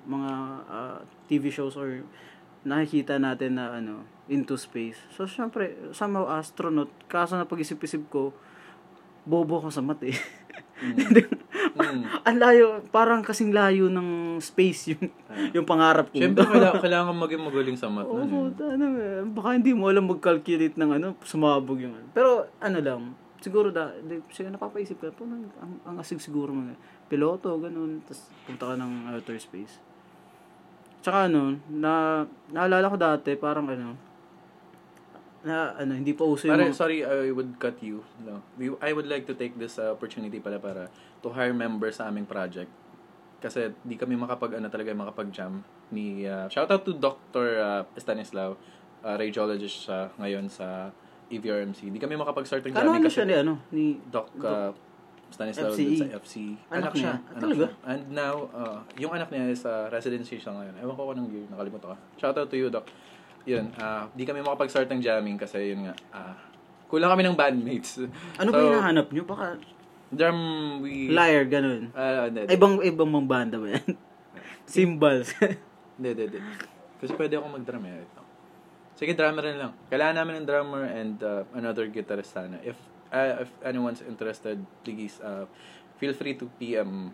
mga ah, TV shows or nakikita natin na ano, into space. So, syempre, somehow astronaut, kaso na pag-isip-isip ko, bobo ko sa mat eh. Mm. ang layo, parang kasing layo ng space yung, yung pangarap ko. Syempre, kailangan, kailangan maging magaling sa math. Oo, eh. ano, eh, baka hindi mo alam mag-calculate ng ano, sumabog yung ano. Pero ano lang, siguro da, di, siguro napapaisip ka, po, ang, ang, ang asig siguro mga piloto, ganun, tapos punta ka ng outer space. Tsaka ano, na, naalala ko dati, parang ano, na ano, hindi pa uso yung Pare, mga- sorry, I would cut you. No. We, I would like to take this uh, opportunity pala para to hire members sa aming project. Kasi di kami makapag, ano talaga, makapag-jam. Ni, uh, shout out to Dr. Uh, Stanislaw, uh, radiologist siya ngayon sa EVRMC. Di kami makapag-start ng Ano jamming ano siya ni ano? Ni, Doc uh, Stanislaw FCE. dun sa FC. Anak niya? Ah, Anak talaga? siya. And now, uh, yung anak niya is uh, residency siya ngayon. Ewan ko kung anong year, nakalimutan ka. Shout out to you, Doc. Yun, uh, di kami makapag-start ng jamming kasi yun nga, uh, kulang kami ng bandmates. ano ba yung hinahanap nyo? Baka Drum, we... liar, ganun. Hindi, Ay, ibang, ibang mga banda ba yan? Cymbals. hindi, hindi, hindi. Kasi pwede ako mag-drum eh. Sige, drummer rin lang. Kailangan namin ng drummer and uh, another guitarist sana. If uh, if anyone's interested, please uh, feel free to PM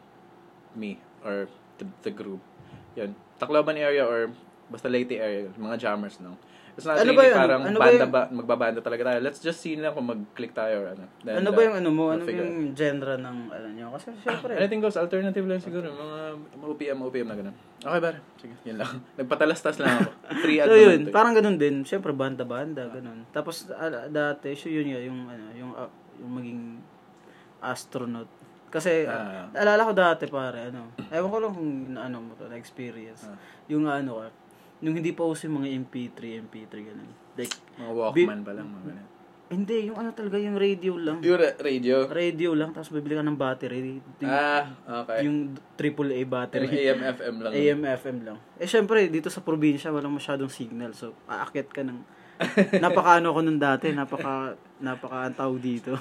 me or the, the group. Yan. Tacloban area or basta Leyte area, mga jammers lang. It's not Ano ba really yung- parang ano ba banda yung- ba, magbabanda talaga tayo. Let's just see lang kung mag-click tayo or ano. Then, ano ba uh, yung ano mo? Ano figure yung genre ng ano nyo? Kasi syempre, Anything goes, alternative lang siguro. Mga OPM, OPM na ganun. Okay, ba? Sige, yun lang. Nagpatalastas lang ako. Free ad so yun, to eh. parang ganun din. Syempre, banda-banda, ganun. Tapos, ah, dati, so yun yun, yung, ano, yung, ah, yung maging astronaut. Kasi, Ah. naalala ko dati, pare, ano, ewan ko lang kung, ano mo to, na-experience. Ah. Yung, ano, ah, yung hindi pa uso yung mga MP3, MP3, ganun. Like, Mga Walkman pa lang. Mga ganun. hindi, yung ano talaga, yung radio lang. Yung ra- radio. Radio lang, tapos bibili ka ng battery. Yung, Ah, okay. yung AAA Yung battery. AM, FM lang. AM, FM lang. Eh, syempre, dito sa probinsya, walang masyadong signal. So, aakyat ka ng... napaka ano ko nun dati, napaka, napaka ang tawag dito.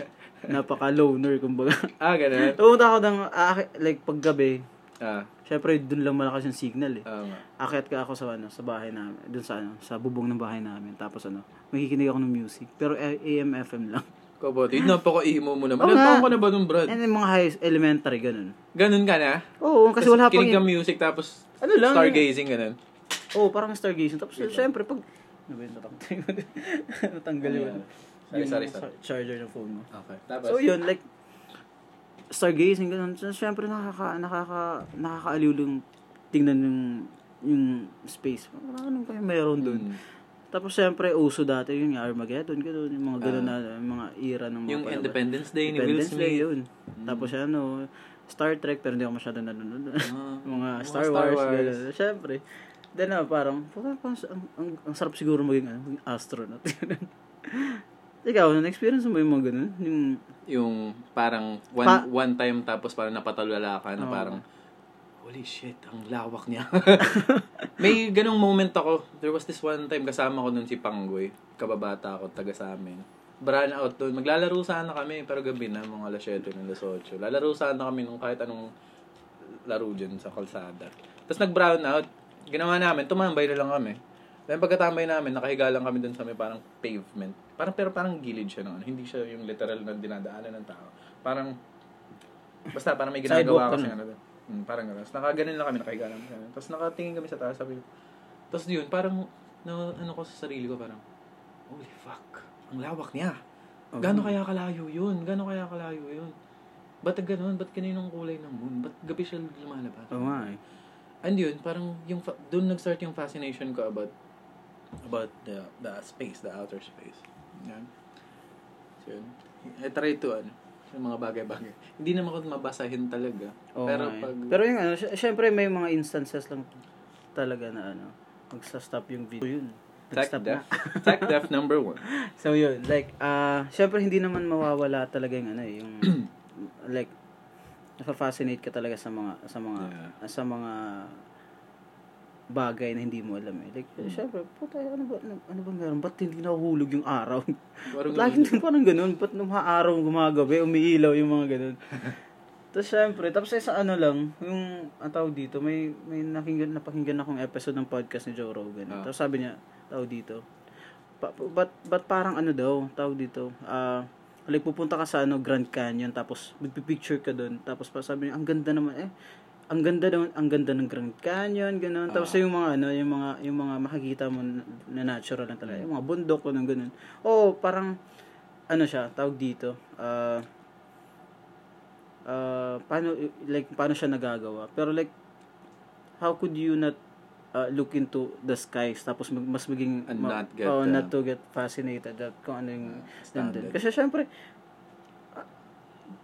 napaka loner, kumbaga. Ah, ganun. Pumunta ako ng, aakit, like, paggabi, Ah, syempre, dun lang malakas yung signal eh. nga. Akyat ka ako sa ano, sa bahay namin, dun sa ano, sa bubong ng bahay namin. Tapos ano, makikinig ako ng music. Pero A- AM, FM lang. Kabote, napaka-emo mo naman. Ilan taon ka na ba nung Brad? And then mga high elementary, ganun. Ganun ka na? Oo, kasi wala pang... Kinig ka music tapos Ano lang, stargazing, ganun. Oo, oh, parang stargazing. Tapos, syempre, pag... Ano ba yun? Natanggal, natanggal Ano yun. Sorry, Yung sorry, sorry. sa- charger ng phone mo. Okay. Tapos, So, yun, like, stargazing, ganun. So, syempre, nakaka, nakaka, nakakaaliw lang tingnan yung, yung space. Ano kayo meron doon? Mm. Tapos, syempre, uso dati yun, yung Armageddon, ganun, yung mga ganun Ah. na, yung mga era ng mga yung palabas. Independence Day ni Will Independence Day, Smith. yun. Tapos, ano, Star Trek, pero hindi ako masyado nanonood. Ah, mga mga Star, Star Wars, Wars. gano'n. Siyempre. Then, ah, parang, parang, parang ang, ang, ang sarap siguro maging, ano, maging astronaut. Ikaw, na-experience mo yung mga ganun? Yung, yung parang one Pa- one time tapos parang napatalala ka na Oo. parang holy shit, ang lawak niya. May ganong moment ako. There was this one time kasama ko nun si Panggoy. Kababata ako, taga sa amin. Brand out doon. Maglalaro sana kami, pero gabi na, mga alas 7 ng alas 8. Lalaro sana kami nung kahit anong laro dyan sa kalsada. Tapos nag-brown out. Ginawa namin, tumambay na lang kami. Then pagkatambay namin, nakahiga lang kami dun sa may parang pavement. Parang, pero parang gilid siya noon. Hindi siya yung literal na dinadaanan ng tao. Parang, basta parang may ginagawa ka kasi ano doon. Hmm, parang gano'n. Tapos nakaganon lang kami, nakahiga lang kami. Tapos nakatingin kami sa taas, sabi. Tapos yun, parang, na, ano ko sa sarili ko, parang, holy fuck, ang lawak niya. Oo. Gano'n kaya kalayo yun? Gano'n kaya kalayo yun? Ba't gano'n? Ba't ganun yung kulay ng moon? Ba't gabi siya lumalabas? oo nga eh. And yun, parang yung fa- doon nag-start yung fascination ko about about the the space, the outer space. Yan. So yun. I try to ano, yung mga bagay-bagay. Hindi naman ako mabasahin talaga. Oo pero nga eh. pag Pero yung ano, sy- syempre may mga instances lang talaga na ano, magsa-stop yung video. Yun. tech na. tech def number one. So yun, like, ah, syempre hindi naman mawawala talaga yung ano eh, yung, like, nafa-fascinate ka talaga sa mga, sa mga, Yeah. sa mga bagay na hindi mo alam eh. Like, syempre, puta, ano ba, ano, ano ba meron? Ba't hindi nahulog yung araw? Parang Lagi din parang ganun. Ba't nung araw gumagabi, umiilaw yung mga ganun. tapos syempre, tapos sa ano lang, yung, ang tawag dito, may, may nakinggan, napakinggan akong episode ng podcast ni Joe Rogan. Ah. Tapos sabi niya, tawag dito, pa, ba't, ba't parang ano daw, tawag dito, ah, like pupunta ka sa ano, Grand Canyon, tapos magpipicture ka doon, tapos pa sabi niya, ang ganda naman, eh, ang ganda naman, ang ganda ng Grand Canyon, ganun. Tapos yung mga ano, yung mga yung mga makikita mo na, na natural lang talaga, yung mga bundok ganun ganun. Oh, parang ano siya, tawag dito. Ah ah, paano like paano siya nagagawa? Pero like how could you not uh, look into the skies tapos mag, mas maging And ma- not get, oh, uh, not to get fascinated at kung ano yung nandun. standard. Kasi syempre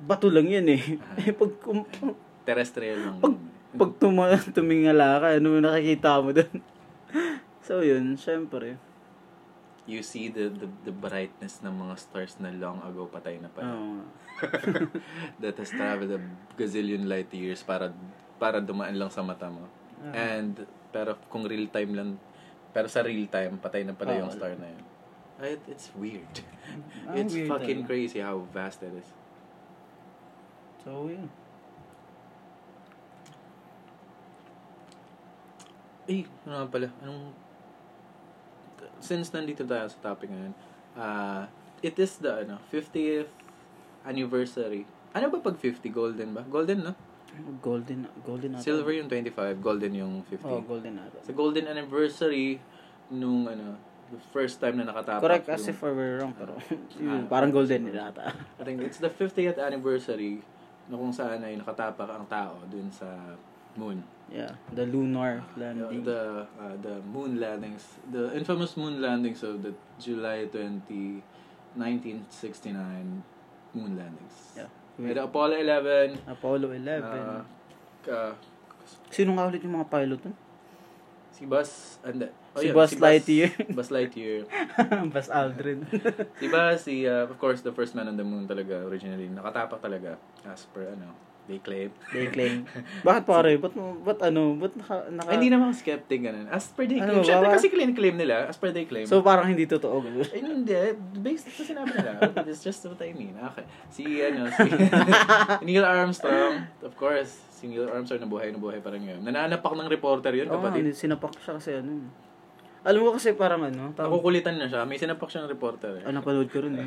bato lang yan eh. Eh, pag, kum- Terrestrial lang. pag, pag tuma, tumingala ka, ano yung nakikita mo doon? so yun, syempre. you see the, the the brightness ng mga stars na long ago patay na pala. Oo. that has traveled a gazillion light years para para dumaan lang sa mata mo. Ah. And pero kung real time lang pero sa real time patay na pala Oo. yung star na yun. It, it's weird. Ah, it's weird fucking talaga. crazy how vast it is. So yun. Eh, ano nga pala? Anong... Since nandito tayo sa topic ngayon, uh, it is the ano, 50th anniversary. Ano ba pag 50? Golden ba? Golden, no? Golden, golden ata. Silver yung 25, golden yung 50. Oh, golden ata. Sa golden anniversary nung ano, the first time na nakatapak. Correct as yung- if I were wrong, pero yun, Ah, parang golden nila ata. I think it's the 50th anniversary na kung saan ay nakatapak ang tao dun sa moon. Yeah, the lunar landing. the, uh, the moon landings, the infamous moon landings of the July 20, 1969 moon landings. Yeah. With the Apollo 11, Apollo 11. uh, Sino nga ulit yung mga pilot nun? si Buzz, and oh Si yeah, Buzz Lightyear. Buzz Lightyear. Bas Aldrin. Diba si, uh, of course, the first man on the moon talaga originally, nakatapak talaga as per, ano, they claim. They claim. Bakit pare? Ba't, ba't ano? Ba't naka... naka hindi naman skeptic, ganun. As per they Ano, claim. Siyempre baba- kasi claim, claim nila, as per they claim. so, parang hindi totoo. Ay, hindi. Based sa sinabi nila. That's just what I mean. Okay. Si, ano, si Neil Armstrong, of course, si Neil Armstrong nabuhay, nabuhay pa rin ngayon. Nananapak ng reporter yun, Oo, kapatid. hindi, sinapak siya kasi ano. Alam mo kasi parang ano, tawag, Nakukulitan na siya. May sinapak siyang reporter eh. ah, napanood ko rin eh.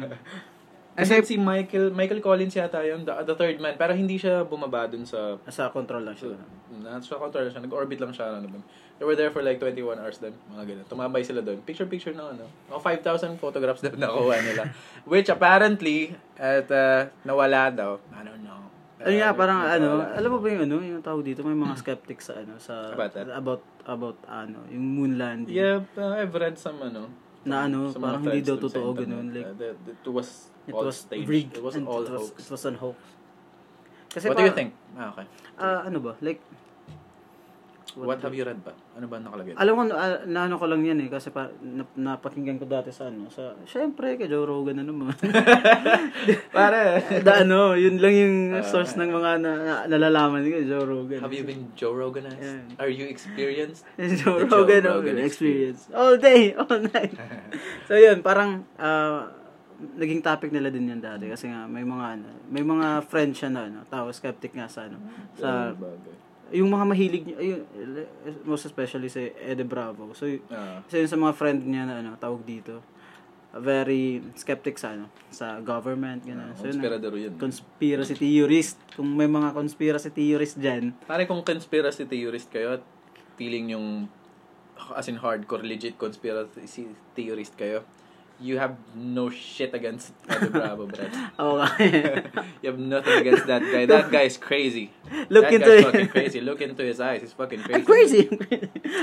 Kasi si Michael, Michael Collins yata yun, the, the third man. Pero hindi siya bumaba dun sa Sa control lang siya. Nasa control siya. Nag-orbit lang siya. Ano, dun. They were there for like 21 hours din. Mga ganun. Tumambay sila doon. Picture-picture na ano. Mga 5,000 photographs daw nakuha nila. Which apparently, at uh, nawala daw. I don't know. Ayun nga, parang Nawala. ano, alam mo ba yung ano, yung tawag dito, may mga skeptics sa ano, sa, About that? about, about, ano, yung moon landing. Yeah, uh, I've read some ano. Na ano, some parang hindi daw sa totoo ganun, like, Uh, that- was it all was staged. rigged. It was and all it was, hoax. It was an hoax. Kasi What do you think? Ah, okay. Ah, ano ba? Like, What have you read ba? Ano ba nakalagay? alam ko, ah, naano ko lang yan eh, kasi pa, na, napakinggan ko dati sa ano, sa, syempre, kay Joe Rogan na naman. Pare. da, ano, yun lang yung Ah. source ng mga na, na, nalalaman ko, Joe Rogan. Have you been Joe Roganized? Yeah. Are you experienced? Joe The Joe Rogan, Rogan experience. All day, all night. so yun, parang ah, naging topic nila din yan dati kasi nga may mga ano, may mga friends siya na ano, tao skeptic nga sa ano, sa yung mga mahilig niya, ayun, most especially si Eddie Bravo. So, Ah. isa yun sa mga friend niya na ano, tawag dito. Very skeptic sa ano, sa government, gano'n. so, yun, Conspirador yun. conspiracy theorist. Kung may mga conspiracy theorist dyan, Pare kung conspiracy theorist kayo at feeling yung as in hardcore legit conspiracy theorist kayo, you have no shit against Eddie Bravo, bro. ako nga. You have nothing against that guy. That guy is crazy. Look that into guy's it. fucking crazy. Look into his eyes. He's fucking crazy. I'm crazy!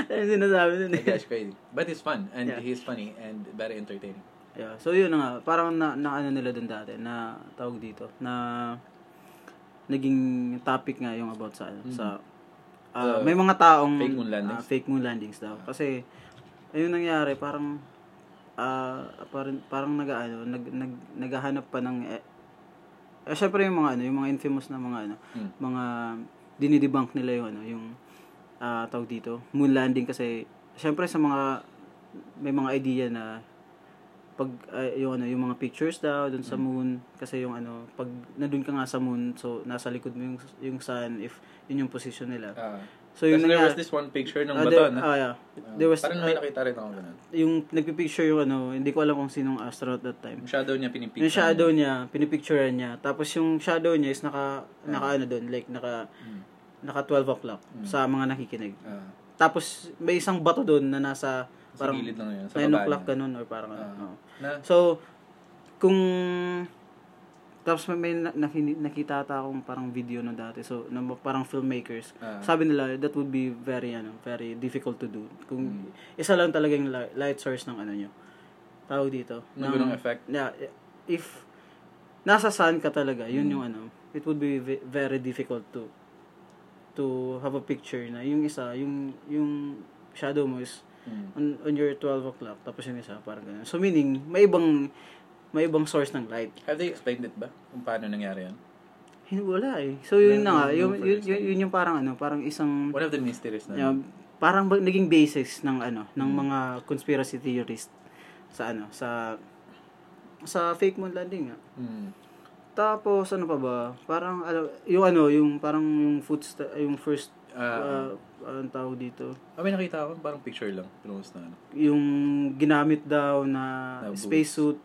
That guy's crazy. But he's fun and Yeah. he's funny and very entertaining. Yeah, so yun nga, parang na, na ano nila dun dati, na tawag dito, na naging topic nga yung about sa ano, sa ah, Uh, may mga taong fake moon landings. ah, fake moon landings daw. Kasi ayun nangyari, parang ah parang parang nag ano, nag, nag naghahanap pa ng eh, eh syempre yung mga ano, yung mga infamous na mga ano, Hmm. mga dinidebunk nila yung ano, yung ah tawag dito, moon landing kasi syempre sa mga may mga idea na pag ah, yung ano yung mga pictures daw dun sa moon kasi yung ano pag nandun ka nga sa moon so nasa likod mo yung yung sun if yun yung position nila Ah. So yung there was this one picture ng Ah, bato, there- no? ah, yeah. Ah, there was Parang may ah, nakita rin ako ganun. yung nagpipicture yung ano hindi ko alam kung sinong astronaut that time Yung shadow niya pinipicture. yung shadow niya pinipicturean niya tapos yung shadow niya is naka naka ano doon like naka Mm. naka 12 o'clock Mm. sa mga nakikinig Ah. tapos may isang bato doon na nasa Sa parang gilid lang yun. Sa 9 baba o'clock ganun or parang ano Ah. oo. Na, So, kung tapos may, may na- nakita ata akong parang video na dati. So, na, parang filmmakers. Ah. Sabi nila, that would be very, ano, very difficult to do. Kung Mm. isa lang talaga yung li- light source ng ano nyo. Tawag dito. Ng ganung effect. Yeah, if nasa sun ka talaga, yun Mm. yung ano, it would be ve- very difficult to to have a picture na yung isa, yung yung shadow mo is Mm. on, on your 12 o'clock, tapos yung isa, parang ganun. So, meaning, may ibang may ibang source ng light. Have they explained it ba? Kung paano nangyari yan? Hindi, wala eh. So, yun na nga. Yun, yun, yun, yun yung parang ano, parang isang, One of the mysteries na. yeah, parang ba- naging basis ng ano, ng Mm. mga conspiracy theorists sa ano, sa sa fake moon landing nga. Mm. Tapos ano pa ba? Parang ano, yung ano, yung parang yung foot yung first Ah, uh, anong tawag dito? ah, may nakita ako, parang picture lang. Pinost na ano. Yung ginamit daw na, Na spacesuit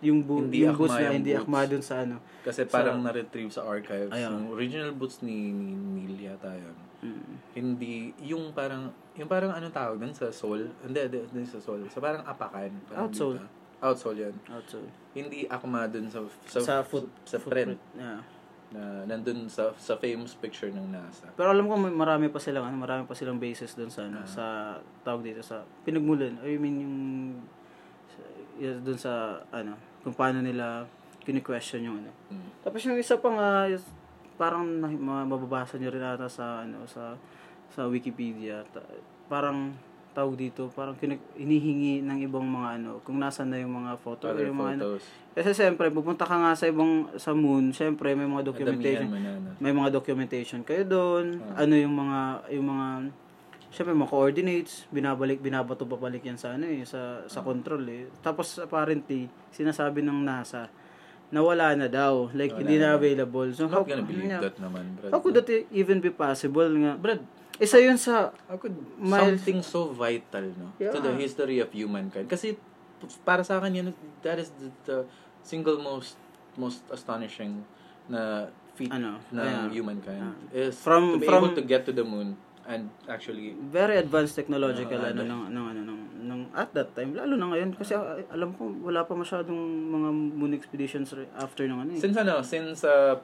yung bu- Hindi yung boots na hindi akma dun sa ano. Kasi parang na-retrieve sa archives. Ayun. Yung original boots ni, ni Neil yata yun. Mm. Hindi, yung parang, yung parang anong tawag dun sa soul? Hindi, hindi, hindi sa soul. Sa parang apakan. Parang Outsole. dito. Outsole yan. Outside. Hindi akma dun sa, sa, Sa foot- sa print. Yeah. Na nandun sa, sa famous picture ng NASA. Pero alam ko may marami pa silang ano, marami pa silang basis doon sa ano, Ah. sa tawag dito sa pinagmulan. I mean yung yun doon sa ano, kung paano nila kini-question yung ano. Mm. Tapos yung isa pa nga is, parang mababasa niyo rin ata sa ano sa sa Wikipedia. Ta- parang tawag dito, parang kinik- hinihingi ng ibang mga ano, kung nasaan na yung mga photo, Other yung mga ano. photos. Kasi siyempre, pupunta ka nga sa ibang, sa moon, siyempre may mga documentation Damihan mo na, no? may mga documentation kayo doon, Ah. ano yung mga yung mga syempre mga coordinates, binabalik binabato babalik yan sa ano eh, sa sa control eh. Tapos apparently sinasabi ng NASA na wala na daw, like Wala hindi na na. available. So how, gonna believe yeah. that naman, Brad. how could that even be possible nga? Brad, Isa yun sa How could Miles- something so vital, no? To the Yeah. history of humankind. Kasi, para sa akin, yun, that is the, the single most most astonishing na feat Ano, ng ayan. humankind. Ah. Is From- to be from- able to get to the moon and actually very advanced technological Ah, ano ano. ng ng ano ng, ng at that time lalo na ngayon kasi ah, alam ko wala pa masyadong mga moon expeditions after ng ano eh. since ano since uh,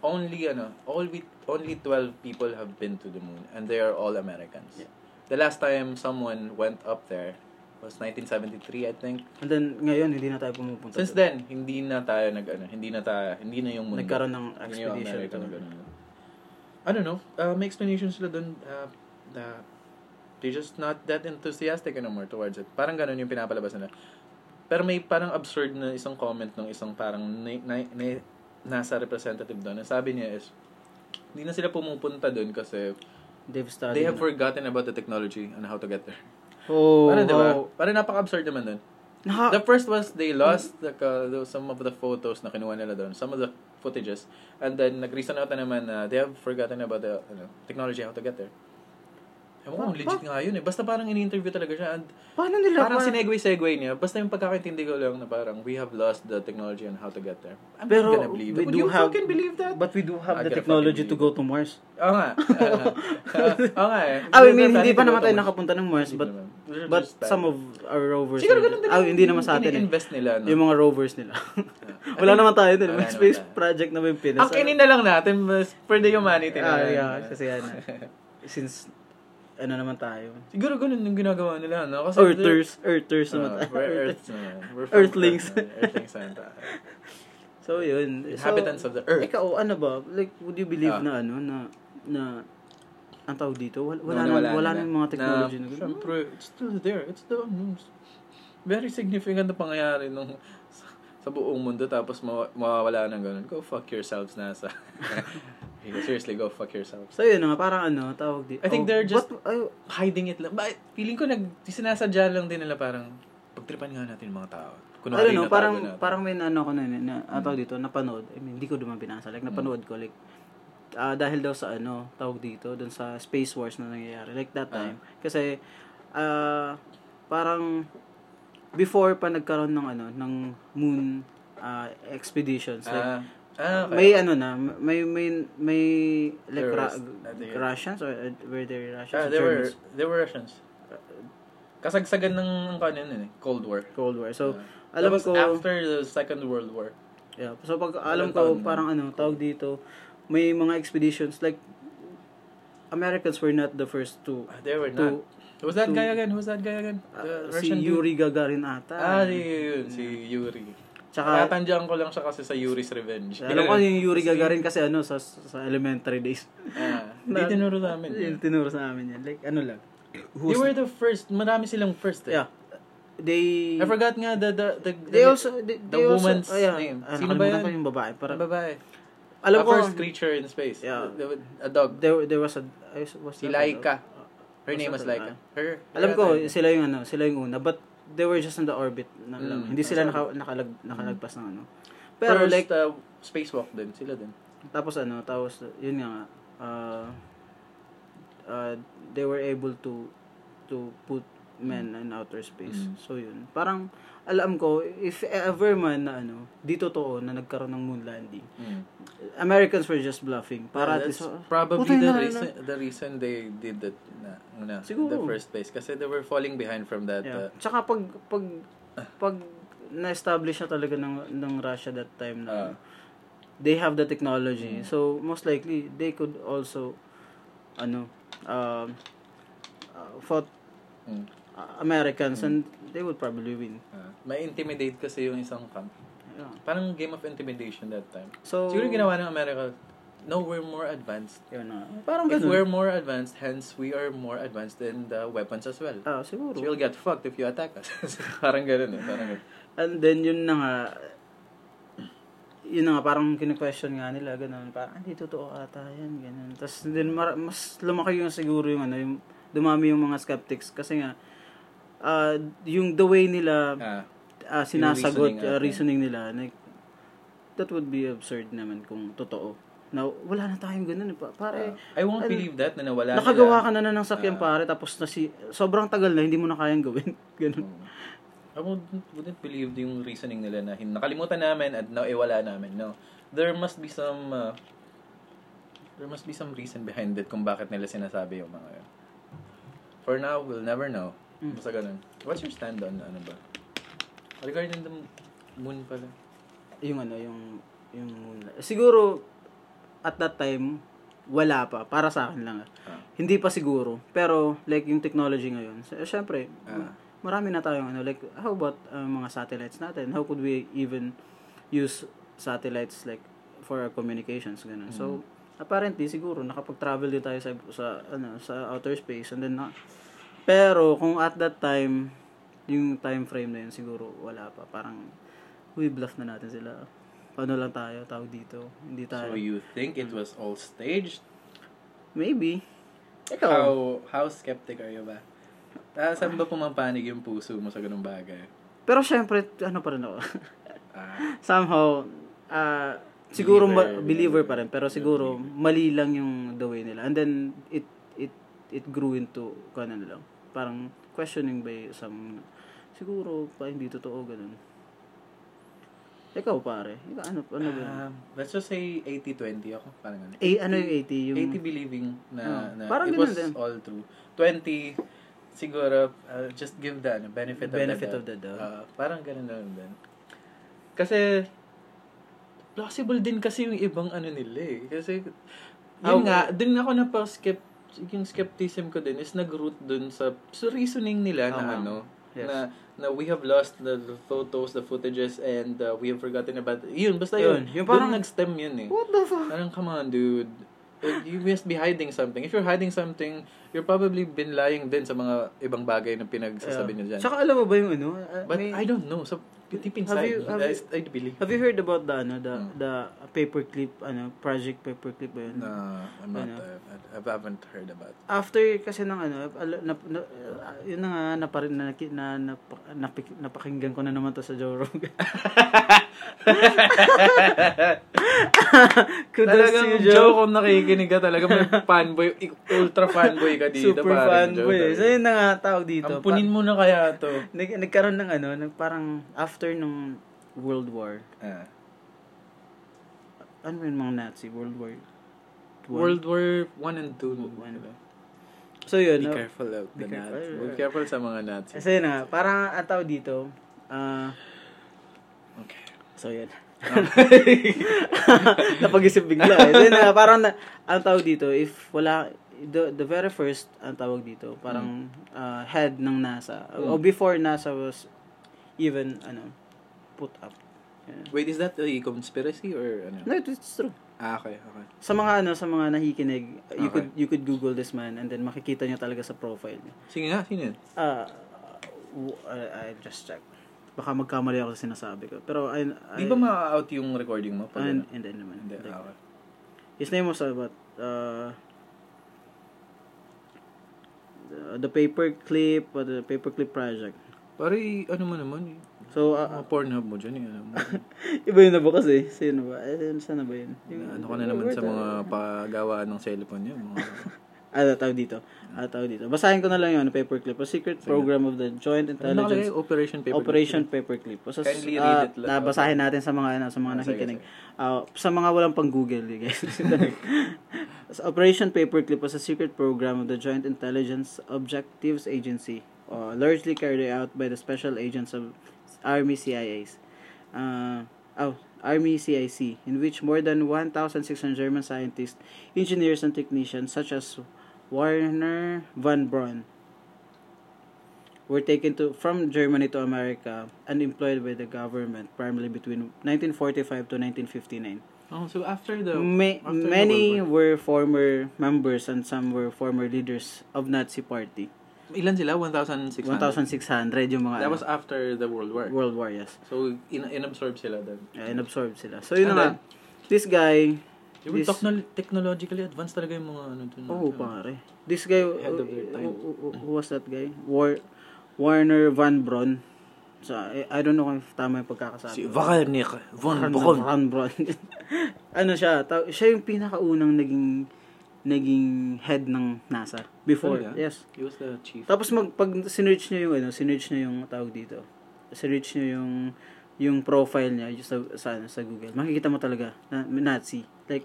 only ano only only 12 people have been to the moon and they are all Americans. Yeah. The last time someone went up there was 1973 I think. And then ngayon hindi na tayo pumupunta. Since then, hindi na tayo nag ano, hindi na tayo, hindi na yung mundo. Nagkaroon ng expedition. To- ganun. I don't know. Uh, may explanation sila dun uh, na they're just not that enthusiastic anymore towards it. Parang ganun yung pinapalabas nila. Pero may parang absurd na isang comment ng isang parang na, na, na- nasa representative doon. Ang sabi niya is, hindi na sila pumupunta doon kasi They've studied. they have na. forgotten about the technology and how to get there. Oh, Parang, di ba? oh. Parang napaka-absurd naman doon. Naka- The first was they lost the, uh, some of the photos na kinuha nila doon, some of the footages, and then nag-reason out na naman na they have forgotten about the ano, technology how to get there. Ewan ko, legit nga yun eh. Basta parang in-interview talaga siya. And paano nila? parang pa- sinegue-segue niya. Basta yung pagkakaintindi ko lang na parang we have lost the technology on how to get there. I'm Pero not gonna believe we it. Would you have- fucking believe that? But we do have I the technology to go to Mars. Oo nga. Oo nga eh. Ah, I mean, hindi pa naman tayo nakapunta ng Mars, but but some of our rovers. Siguro ganun din Ah, hindi naman sa atin eh. invest nila. No? Yung mga rovers nila. I Wala naman tayo din. May space project na may Pinas. Ang kinin na lang natin, mas for the humanity Ah, na. yeah, kasi yan. Since, ano naman tayo. Siguro ganun yung ginagawa nila, no? Kasi Earthers. Earthers they're- naman Ah, tayo. we're naman. We're Earthlings. Earth. Earthlings naman tayo. So, yun. Inhabitants so, of the Earth. Ikaw, ano ba? Like, would you believe Ah. na ano, na, na, ang tawag dito? Wala, wala, No, na, wala na yung mga technology na, na, Siyempre, it's still there. It's the most very significant na pangyayari nung sa, buong mundo tapos mawa- mawawala ng ganun. Go fuck yourselves, NASA. Seriously, go fuck yourselves. So, yun nga, parang ano, tawag dito. I think they're just- What, ay, Hiding it lang. Ba, feeling ko nag sinasadya lang din nila parang pagtripan nga natin mga tao. I Kunwari don't know, parang, natin. parang may ano ko na, na, na ah, tawag dito, napanood. I mean, hindi ko naman binasa. Like, napanood ko, like, ah, dahil daw sa ano, tawag dito, dun sa Space Wars na nangyayari. Like, that Ah. time. Kasi, ah, parang, before pa nagkaroon ng ano, ng moon ah, expeditions. Like, ah, okay. may ano na, may, may, may, like, There Ra- was- uh, Russians or uh, were they Russians? Ah, they were, they were Russians. Kasagsagan ng kanin yun eh, Cold War. Cold War. So, Ah. alam ko, after the Second World War. Yeah. So pag alam ko parang ano, tawag dito, may mga expeditions like Americans were not the first to Ah, they were to not. Who's that to- guy again? Who's that guy again? uh, The si Russian dude? Yuri Gagarin ata. Ah, si, yun, si Yuri. Tsaka Tatandyan ko lang siya kasi sa Yuri's Revenge. alam ko yung Yuri Gagarin kasi ano sa sa elementary days. Ah, Hindi tinuro sa amin. Yung tinuro sa amin yan. Like ano lang. They were the first. Marami silang first eh. Yeah. They I forgot nga the the the, They the- also they, the they also, woman's oh, yeah. name. Ah, Sino ba ko yung babae. Para, babae. alam ko, first creature in space. Yeah. The- the- A dog. there, there was a, I was Si Laika. Her name was a- Laika. Her. Alam her ko, sila yung ano, sila yung una. But they were just in the orbit na lang. Mm, Hindi sila naka, nakalag, nakalagpas ng ano. Pero First, like, uh, spacewalk din. Sila din. tapos ano, tapos yun nga nga, uh, uh, they were able to to put men in outer space. Mm. So yun. Parang alam ko if ever man na ano, di totoo na nagkaroon ng moon landing. Americans were just bluffing. Para Yeah, that's oh, probably the na, reason the reason they did that na, na Siguro. the first place kasi they were falling behind from that Yeah. uh, Tsaka pag pag pag na-establish na talaga ng ng Russia that time na Ah. they have the technology. Mm. So most likely they could also ano um uh, fought mm, uh, Americans and they would probably win. uh, may intimidate kasi yung isang camp. Yeah. Parang game of intimidation that time. So Siguro ginawa ng America, no, we're more advanced. yun na. Parang If ganun. we're more advanced, hence we are more advanced in the weapons as well. Ah, siguro. So you'll get fucked if you attack us. parang ganun eh. Parang ganun. And then yun na nga yun na nga, parang kine-question nga nila, ganun. Parang, hindi totoo ata yan, ganun. Tapos, then, mar- mas lumaki yung siguro yung, ano, yung, dumami yung mga skeptics. Kasi nga, ah yung the way nila Ah, ah, sinasagot, reasoning natin. reasoning nila, like, that would be absurd naman kung totoo. Now, wala na tayong ganun. eh, pa- Pare, ah, I won't ano, believe that na nawala nakagawa sila. ka na na ng sakyan, Ah. pare, tapos na si, sobrang tagal na, hindi mo na kayang gawin. ganun. Mm. I wouldn't, wouldn't believe yung reasoning nila na hin- nakalimutan namin at now iwala namin. No. There must be some uh, there must be some reason behind it kung bakit nila sinasabi yung mga yun. For now, we'll never know. Mm. Basta ganun. What's your stand on ano ba? Regarding the moon pala. yung ano, yung, yung, siguro, at that time, wala pa. Para sa akin lang. ah. Ah. Hindi pa siguro. Pero, like, yung technology ngayon, s- syempre, Ah. marami na tayong ano, like, how about uh, mga satellites natin? How could we even use satellites, like, for our communications, ganun. So, apparently, siguro, nakapag-travel din tayo sa, sa, ano, sa outer space, and then, na, pero, kung at that time, yung time frame na yun, siguro, wala pa. Parang, we bluff na natin sila. Ano lang tayo, tawag dito. Hindi tayo. So you think it was all staged? Maybe. Ikaw. How how skeptic are you ba? Ah, saan ba pumapanig yung puso mo sa ganung bagay? Pero syempre, ano pa rin ako. Ah, Somehow, ah, siguro ma- Believer. believer pa rin. Pero siguro, mali lang yung the way nila. And then, it it it grew into, kano na lang, parang questioning by some, siguro, pa hindi totoo, ganun. Ikaw, pare. Ikaw, ano, ano ba? um, let's just say 80-20 ako. Parang ano. Eh, ano yung 80? Yung, 80 believing na, Ah, na parang it was din. all true. 20, siguro, uh, just give the ano, benefit, Benefit of the doubt. Ah, parang ganun na lang din. Kasi, plausible din kasi yung ibang ano nila eh. Kasi, yun nga, dun ako napaskep yung skepticism ko din is nag-root dun sa, sa reasoning nila na ano, Yes. na na we have lost the, the photos, the footages, and uh, we have forgotten about, yun, basta yun. Yun, yung parang- nag-stem yun eh. What the fuck? Parang, come on, dude. Uh, You must be hiding something. If you're hiding something, you're probably been lying din sa mga ibang bagay na pinagsasabi niyo dyan. Tsaka alam mo ba yung ano? ah, But may- I don't know. So, deep Have inside, you- have I, you- I believe. Have you heard about the ano the Hmm. the paperclip ano project paperclip ba yun? No, I'm not, Ano? uh, I haven't heard about After kasi ng ano na, na, uh, yun na nga naparin na, na, na, napik- napakinggan ko na naman to sa Joe Rogan. Kudos Talagang to you, Joe, Joe. kung nakikinig ka talaga, may fanboy, ultra fanboy ka dito. Super fanboy. So yun na nga tawag dito. Ampunin mo na kaya to. Nag, nagkaroon ng ano, nag, parang after nung World War. Ah. Ano yung mga Nazi? World War One? World War 1 and 2. One. So yun. Be no? careful of Be the careful. Nazis. Be careful sa mga Nazis. So yun na nga. Parang ang tawag dito. ah Okay. so yun. Napag-isip bigla eh. Then, ah, parang, na, ang tawag dito, if wala, the, the very first, ang tawag dito, parang ah, head ng NASA, o before NASA was even, ano, put up. Yeah. Wait, is that a conspiracy or ano? No, it's true. Ah, okay, okay. Sa mga ano, sa mga nakikinig, you Okay. could you could Google this man and then makikita niyo talaga sa profile niya. Sige nga, sino yun? Ah, w- I, I just check. Baka magkamali ako sa sinasabi ko. Pero I, I Di ba ma-out yung recording mo? Pag, Ah, ano? hindi naman. Hindi, Like, okay. His name was about uh, the, the paperclip, uh, the paperclip project. Pare, ano mo naman eh. So, uh, Mga Pornhub mo dyan eh. Ano, mo. iba yun na ba kasi? Sino ba? Eh, saan na ba yun? ano ka na naman sa mga pagawaan ng cellphone niya. Mga, Ah, tawag dito. Ah, tawag dito. Basahin ko na lang yun, paperclip. A secret program of the Joint ano? Intelligence Operation Paper. Operation Paperclip. So, Kindly ah, read it lang. nabasahin natin sa mga ano, sa mga Ah, sige, nakikinig. Ah, sa mga walang pang Google, eh, guys. So, Operation Paperclip was a secret program of the Joint Intelligence Objectives Agency, uh, largely carried out by the special agents of Army CIAs. Uh, oh, Army CIC, in which more than 1,600 German scientists, engineers, and technicians, such as Werner von Braun, were taken to from Germany to America and employed by the government primarily between 1945 to 1959. Oh, so after the... Ma- after the many World were former members and some were former leaders of Nazi Party. Ilan sila? 1,600? 1,600 yung mga That ano, was after the World War. World War, yes. So, in inabsorb sila doon. Uh, inabsorbed sila. So, yun And na nga. then, This guy, ba This- techno- technologically advanced talaga yung mga ano dun? oh, pare. This guy, Ahead of their time. who, who- who was that guy? War, Warner Van Braun. So, I, I don't know if tama yung pagkakasabi. Si von Van Braun. Van Braun. ano siya? Ta- siya yung pinakaunang naging naging head ng NASA before. Talaga? Yes. He was the chief. Tapos mag pag sinearch niyo yung ano, sinearch niyo yung tawag dito. Sinearch niyo yung yung profile niya sa sa, ano, sa Google. Makikita mo talaga na Nazi. Like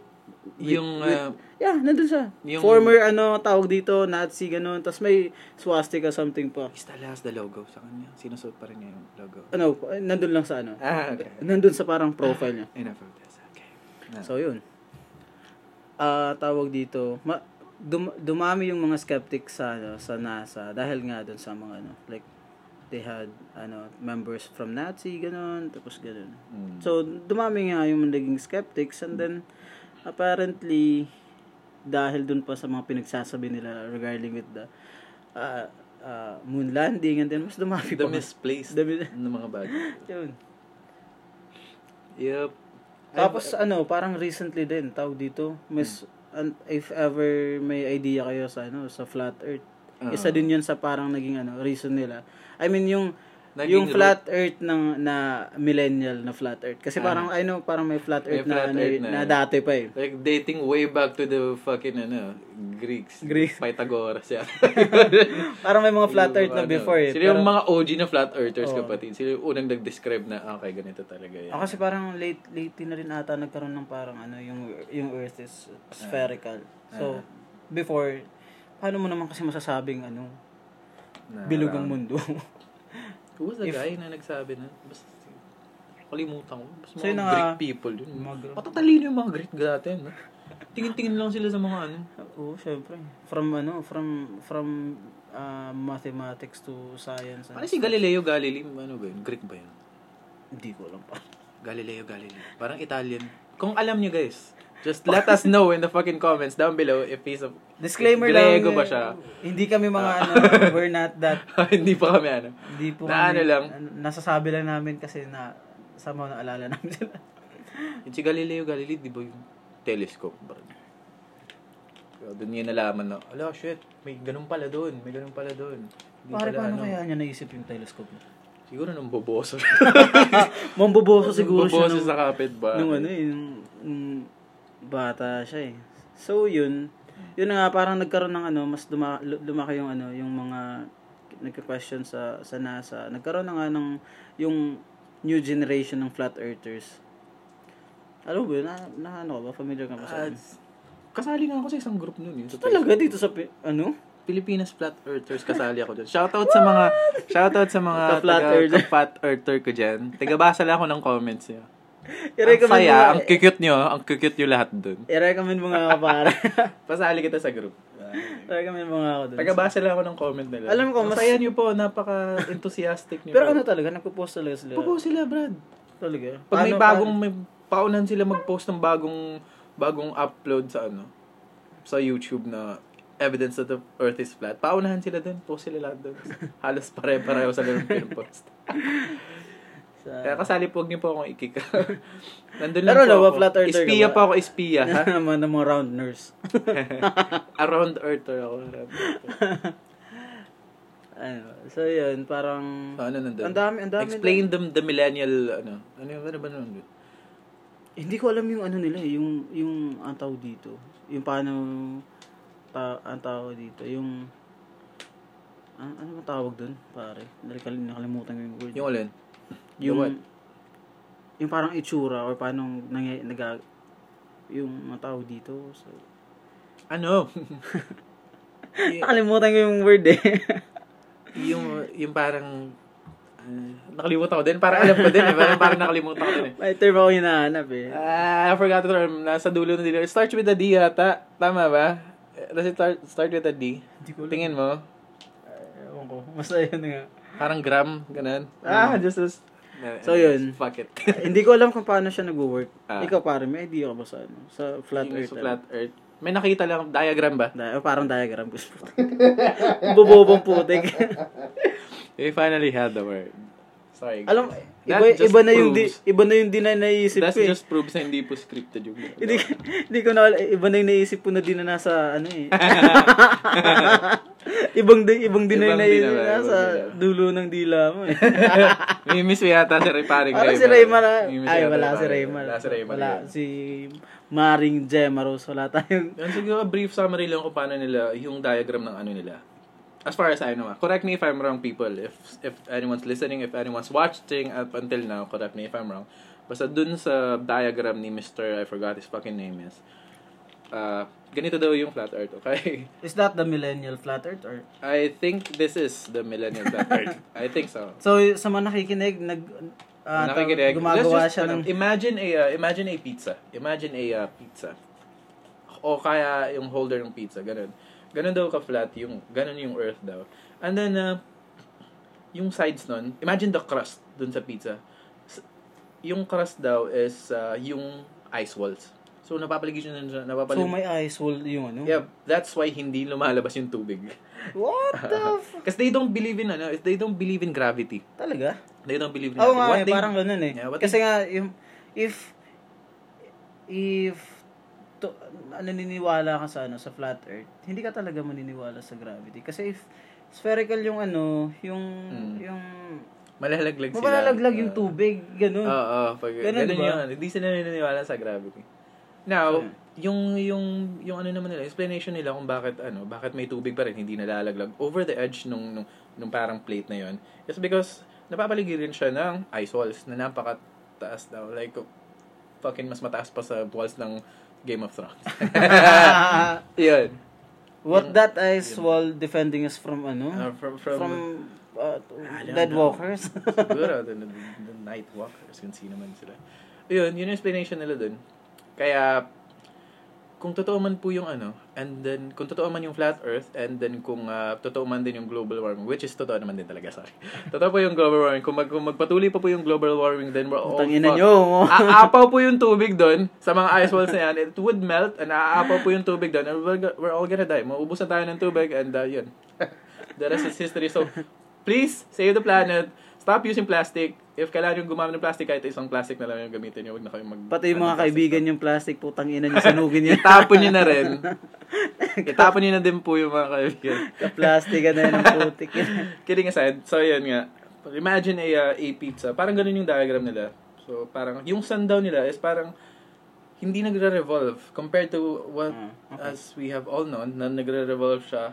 with- Yung, with- uh, yeah, nandun siya. yung- Former ano tawag dito, Nazi ganun. Tapos may swastika something pa. he still has the logo sa kanya. Sinusuot pa rin niya yung logo. Ano, nandun lang sa ano. Ah, okay. Nandun sa parang profile niya. Enough of this. Okay. So, yun. Ah, tawag dito, ma- dum- dumami yung mga skeptics sa ano, sa NASA dahil nga doon sa mga ano, like they had ano members from Nazi ganun, tapos ganun. Mm. So, dumami nga yung naging skeptics and then apparently dahil dun pa sa mga pinagsasabi nila regarding with the ah, ah, moon landing and then mas dumami the pa. misplaced The- ng mga bagay. Yun. Yep. Tapos ano, parang recently din tawag dito, mas an- if ever may idea kayo sa ano, sa flat earth. Ah. Isa din 'yun sa parang naging ano, reason nila. I mean yung Naging yung flat earth ng na millennial na flat earth. Kasi parang I know parang may flat May earth na, flat ano, earth na, na- dati pa eh. Like dating way back to the fucking ano, Greeks. Greeks. Pythagoras yan. Parang may mga flat earth na ano, before eh. Sila yung Pero- mga OG na flat earthers Oo. kapatid. Sila yung unang nag-describe na, ah, okay, ganito talaga yan. Ah, kasi parang late late na rin ata nagkaroon ng parang ano yung yung earth is spherical. So before paano mo naman kasi masasabing ano Na bilog ang mundo? Who was the If- guy na nagsabi na? Basta, kalimutan ko. Basta So, mga na Greek people yun. Matatalino yung mga Greek dati, no? Tingin-tingin lang sila sa mga ano. Oo, syempre. From ano, from from uh, mathematics to science. Parang si. Galileo Galilei, ano ba yun? Greek ba yun? Hindi ko alam pa. Galileo Galilei. Parang Italian. Kung alam niyo guys, just let us know in the fucking comments down below if he's a... Disclaimer Grego lang. ba siya? Hindi kami mga ano, we're not that. Hindi pa kami ano. Hindi po Na kami, ano lang. an- nasasabi lang namin kasi na sama na alala namin sila. Yung si Galileo Galilei, di ba yung telescope? Bro? Doon niya nalaman na, ala shit, may ganun pala doon, may ganun pala doon. Pare, pala, paano ano, kaya niya naisip yung telescope? Siguro nang boboso. Mamboboso siguro siya boboso nung, sa kapit ba? nung ano eh, nung, nung bata siya eh. So, yun. Yun na nga, parang nagkaroon ng ano, mas duma, lu- lumaki yung ano, yung mga nagka-question sa, sa NASA. Nagkaroon na nga ng yung new generation ng flat earthers. Alam mo ba? Na, na ano ka ba? Familiar ka ba sa Ah, kasali nga ako sa isang group nun. Yun, sa Talaga dito sa, ano? Pilipinas Flat Earthers kasali ako dyan. Shoutout sa mga shoutout sa mga Ka-flat taga- earther. ka-flat earther ko dyan. Tagabasa lang ako ng comments niya. Ang I-recommend mo saya, nga- ang cute nyo, ang cute nyo lahat dun. I-recommend mo nga para. Pasali kita sa group. I-recommend mo nga ako dun. Tagabasa lang ako ng comment nila. Alam ko, mas- Masaya nyo po, napaka-enthusiastic nyo Pero po. ano talaga, nagpo-post talaga sila. Po sila, Brad. Talaga. Pag may Paano- bagong, may paunan sila mag-post ng bagong, bagong upload sa ano, sa YouTube na evidence that the earth is flat. Paunahan sila dun. Post sila lahat dun. Halos pare-pareho sa lang pinupost. Sa- Kaya kasali po, huwag niyo po akong ikika. Nandun Pero lang po ano ba, ako. flat earther Espiya po ako, espiya. Ha? naman ng mga round nurse. Around earther ako. ano, so yun, parang... Ano nandun? Ang dami, ang dami. Explain them the millennial, ano. Ano, ano ba nandun? Hindi ko alam yung ano nila, eh, yung, yung ang tawag dito. Yung paano, ta, ang tawag dito, yung... Ano, ano ba tawag dun, pare? Nakal- Nakalimutan ko yung word. Yung alin? Yung, what? yung parang itsura or paano nangy, nag yung mga dito. So, Ano? Nakalimutan ko yung word eh. yung, yung parang, uh, nakalimutan ko din. Parang alam ko din eh. Parang, parang nakalimutan ko din eh. May term ako hinahanap eh. Ah, I forgot the term. Nasa dulo na dilo. It starts with a D yata. Tama ba? Does it start, start with a D? Hindi ko. Tingin mo. Ewan ko. Basta yun nga. Parang gram, ganun. Ah, just So, yun. Fuck it. Hindi ko alam kung paano siya nag-work. Ah. Ikaw pare, may idea ka ba sa ano? Sa flat Yung earth? sa ano? flat earth. May nakita lang, diagram ba? Di- parang diagram ko. Bubobong putik. We finally had the word. Sorry. alam, That iba, just iba na yung di, iba na yung di na naisip That ko eh. just proves na hindi po scripted yung Hindi, hindi ko na, iba na yung naisip ko na di na nasa, ano eh. ibang, di, ibang di na yung naisip na nasa dulo ng dila mo eh. May miss mo yata si Ray Paring Parang si miss ay wala si Raymar. Wala si Raymar. Wala, si Maring Gemma Rose, wala tayong, Yan siguro brief summary lang kung paano nila yung diagram ng ano nila. As far as I know, ah. correct me if I'm wrong people. If if anyone's listening, if anyone's watching up until now, correct me if I'm wrong. Basta dun sa diagram ni Mr. I forgot his fucking name is. Uh, ganito daw yung flat earth, okay? is that the millennial flat earth or? I think this is the millennial flat earth. I think so. So, sa mga nakikinig, nag, ah, Nakikinig. gumagawa just, siya ano, ng, Imagine a, uh, imagine a pizza. Imagine a uh, pizza. O kaya yung holder ng pizza, ganun. Ganun daw ka-flat, yung, ganun yung earth daw. And then, uh, yung sides nun, imagine the crust dun sa pizza. Yung crust daw is uh, yung ice walls. So, napapaligid yun siya. so Napapalig- may ice wall yung ano? yeah, that's why hindi lumalabas yung tubig. What the f- Kasi they don't believe in, ano, they don't believe in gravity. Talaga? They don't believe in Oo gravity. nga What eh, they- parang ganun eh. Yeah, Kasi nga, yung, if, if, to, naniniwala ka sa ano, sa flat earth, hindi ka talaga maniniwala sa gravity. Kasi if, spherical yung ano, yung, Mm. yung, Malalaglag sila. mabalalaglag yung Uh, tubig, ganun. Oo, pag Ganun, ganun, diba? yun. Hindi sila naniniwala sa gravity. Now, Hmm. yung yung yung ano naman nila, explanation nila kung bakit ano, bakit may tubig pa rin hindi nalalaglag over the edge nung nung, nung parang plate na yon. Is because napapaligiran siya ng ice walls na napakataas daw. Like fucking mas mataas pa sa walls ng Game of Thrones. yun. What that ice wall defending us from ano? Uh, from from, from uh, dead know. walkers. Siguro, the, the, the night walkers, kung sino man sila. Yun, yun yung explanation nila dun. Kaya, kung totoo man po yung ano, and then, kung totoo man yung flat earth, and then kung uh, totoo man din yung global warming, which is totoo naman din talaga, sorry. totoo po yung global warming. Kung, mag, kung magpatuloy pa po yung global warming, then we're all Putang ina fucked. nyo. Aapaw po yung tubig doon sa mga ice walls na yan. It would melt and aapaw po yung tubig doon and we're, we're all gonna die. Mauubusan tayo ng tubig and uh, yun. the rest is history. So, please, save the planet. Stop using plastic. If kailangan yung gumamit ng plastic, kahit isang plastic na lang yung gamitin nyo. Huwag na kayo mag... Pati yung mga kaibigan yung plastic, putang ina nyo, sanugin nyo. Itapon nyo na rin. Itapon nyo na din po yung mga kaibigan. Ka-plastic na yun ang putik. Kidding aside, so yun nga. Imagine a, uh, a pizza. Parang ganun yung diagram nila. So, parang, yung sundown nila is parang, hindi nagre-revolve compared to what Ah, okay. as we have all known na nagre-revolve siya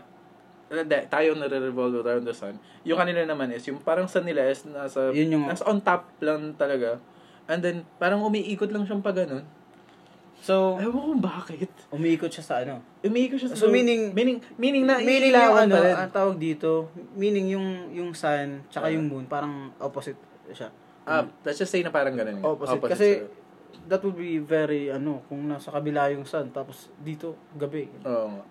eh, di- tayo nare-revolve around the sun yung kanila naman is yung parang sun nila is nasa Yun yung- nasa on top lang talaga and then parang umiikot lang siyang pa ganun So, ewan ko bakit umiikot siya sa ano? umiikot siya sa So, meaning- meaning meaning na meaning yung ano, ang tawag dito, meaning yung yung sun tsaka Ah. yung moon, parang opposite siya. Ah, let's just say na parang ganun. nga. Opposite. Kasi sila. that would be very, ano, kung nasa kabila yung sun, tapos dito, gabi. Oo nga.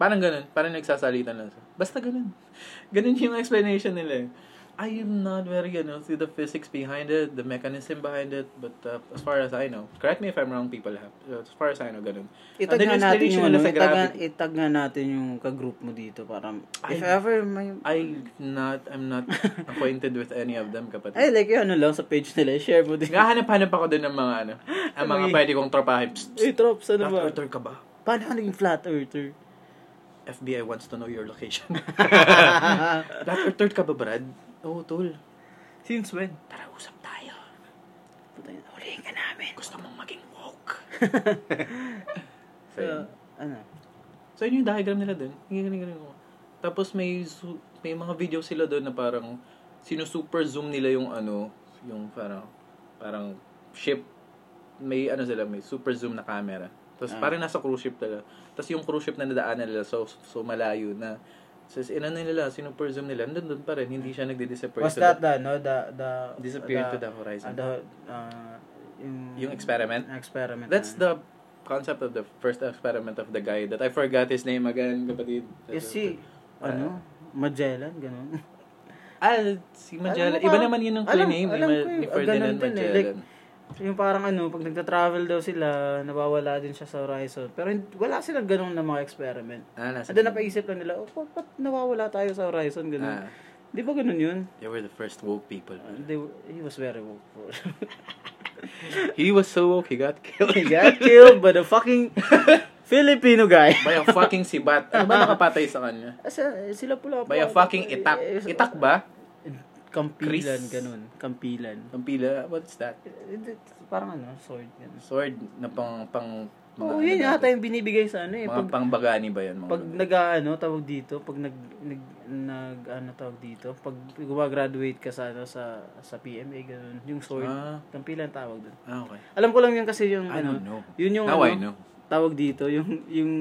Parang ganun. Parang nagsasalitan lang siya. Basta ganun. Ganun yung explanation nila eh. I am not very, you know, see the physics behind it, the mechanism behind it, but uh, as far as I know, correct me if I'm wrong, people have. Uh, as far as I know, ganun. Itag nga yung natin yung, ano, itag, itag nga natin yung ka-group mo dito, para, if Ay. ever may, I not, I'm not acquainted with any of them, kapatid. ay, like, yung ano lang, sa page nila, share mo din. Ngahanap-hanap ako din ng mga ano, ang mga Mga- pwede kong tropahin. Eh, Trops, ano flat ba? earther ka ba? Paano ka naging flat earther? FBI wants to know your location. flat earther ka ba, Brad? Oo, oh, tol. Since when? Tara, usap tayo. Hulihin ka namin. Gusto mong maging woke. so, So, ano? so, yun yung diagram nila dun. Yung galing-galing ko. Tapos may su- may mga video sila doon na parang sinu-super zoom nila yung ano, yung parang parang ship may ano sila, may super zoom na camera. Tapos Ah. parang nasa cruise ship talaga. Tapos yung cruise ship na nadaanan nila so so malayo na So, inano nila, zoom nila, nandun doon pa rin, hindi siya nagdi-disappear. Was that the, no, the, the, disappear the, to the horizon. uh, the, uh, yung, yung experiment. experiment. That's na- the concept of the first experiment of the guy that I forgot his name again, kapatid. Is si, Ah. ano, Magellan, ganun. Ah, si Magellan. Iba ba? naman yun ang Alam- name, ni, ko Ma- ni Ah, Ferdinand ganun din eh. Magellan. Yung parang ano, pag nagta-travel daw sila, nawawala din siya sa horizon. Pero wala silang ganun na mga experiment. ah, nasa And then napaisip lang nila, oh, ba't, ba't nawawala tayo sa horizon? Ganun. Ah, Di ba ganun yun? they were the first woke people. Uh, they, he was very woke. He was so woke, he got killed. he got killed by the fucking Filipino guy. By a fucking sibat. Ano ba nakapatay sa kanya? Asa, sila pula By a fucking itak. Eh, Itak ba? Kampilan, Chris. ganun. Kampilan. Ang pila, what's that? Eh, Parang ano, sword. Ganun. Sword na pang, pang, Oo, ano yun natin? yata yung binibigay sa ano eh. Mga Pag, pangbagani ba yan? Mga pag nag ano, tawag dito, pag nag, nag, nag ano tawag dito, pag gumagraduate ka sa ano, sa sa PMA ganun, yung sword, Ah. kampilan tawag doon. ah, okay. Alam ko lang yun kasi yung I ano, don't know. yun yung Now ano, I know. tawag dito, yung yung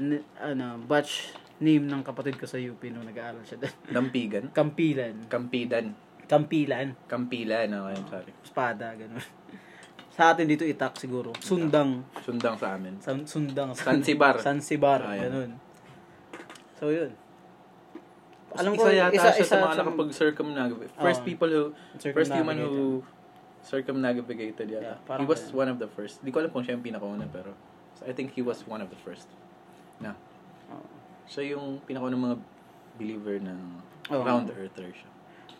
n- ano, batch name ng kapatid ko sa UP nung nag-aaral siya doon. Dampigan? Kampilan. Kampidan. Kampilan. Kampilan, okay, sorry. Espada, ganun. Sa atin dito itak siguro. Sundang. Sundang sa amin. San, sundang. Sansibar. Sansibar, Ah, ganun. So, yun. Alam isa ko, yata isa- siya isa sa mga sa- nakapag-circumnavigate. First Oo. people who, first human who circumnavigated yata. Yeah, he was ganun. one of the first. Di ko alam kung siya yung pinakauna, pero I think he was one of the first. Na, Oo. Siya yung pinakauna mga believer na Oo. round earther siya.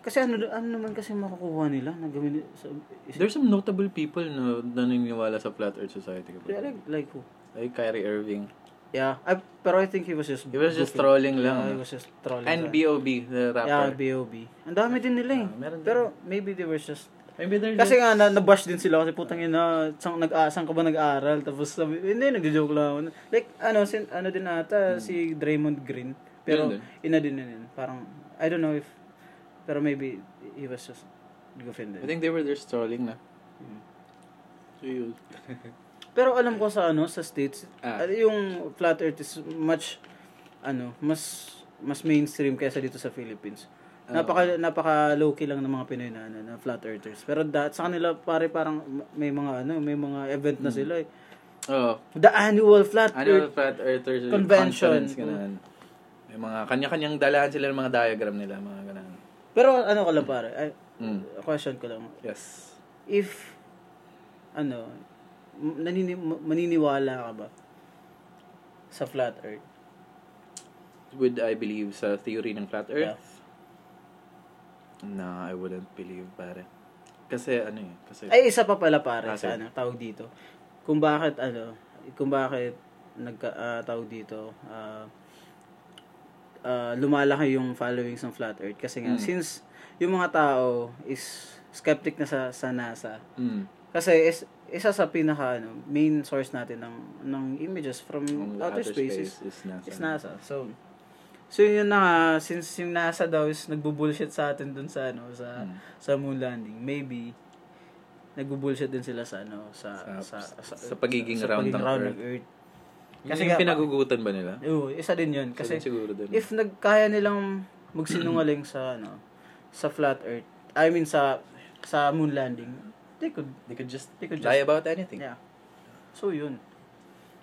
Kasi ano, ano naman kasi makukuha nila na gawin sa... Is, There's some notable people na naniniwala sa Flat Earth Society. Yeah, like, like who? Like Kyrie Irving. Yeah, I, pero I think he was just... He was just goofing. trolling lang. Yeah, he no? was just trolling. And. B.O.B., the Yeah, rapper. B.O.B. Ang dami din nila eh. Din. pero maybe they were just... Maybe they're Kasi just... nga, na, nabash din sila kasi putang ina, sang, nag, ah, saan ka ba nag-aaral? Tapos sabi, hindi, nagjo-joke lang. Like, ano, sin, ano din ata, si Draymond Green. Pero, din. ina din na yun. Parang, I don't know if, pero maybe, he was just goofing I din. think they were just trolling na. Hmm. So yun. Pero alam ko sa ano, sa States, Ah. ah, yung flat earth is much, ano, mas, mas mainstream kaysa dito sa Philippines. Napaka napaka low key lang ng mga Pinoy na, ano, na flat earthers. Pero that sa kanila pare parang may mga ano, may mga event na sila. Eh. Oh, The annual flat annual earth. flat earthers Convention. conference ganun. May mga kanya-kanyang dalahan sila ng mga diagram nila, mga ganun. Pero ano ko lang pare, ay, Mm. question ko lang. Yes. If ano, nanini, maniniwala ka ba sa flat earth? Would I believe sa theory ng flat earth? Yeah. No, I wouldn't believe, pare. Kasi ano eh, kasi Ay, isa pa pala pare Ah, sa ano, tawag dito. Kung bakit ano, kung bakit nagka tawag dito, ah ah, lumalaki yung followings ng flat earth kasi nga Mm. since yung mga tao is skeptic na sa sa NASA. mm, Kasi is, isa sa pinaka ano, main source natin ng ng images from ang outer, space, is, is NASA. is NASA. So So yun na nga, since yung NASA daw is nagbo-bullshit sa atin dun sa ano, sa Mm. sa moon landing, maybe nagbo-bullshit din sila sa ano, sa Sa- sa pagiging round ng round Earth. ng Earth. Kasi yung nga- pinagugutan ba nila? Oo, isa din yun kasi Kasi siguro din. if nagkaya nilang magsinungaling sa ano, sa flat earth, I mean sa sa moon landing, they could. They could just They could lie just- about anything. Yeah. So, yun.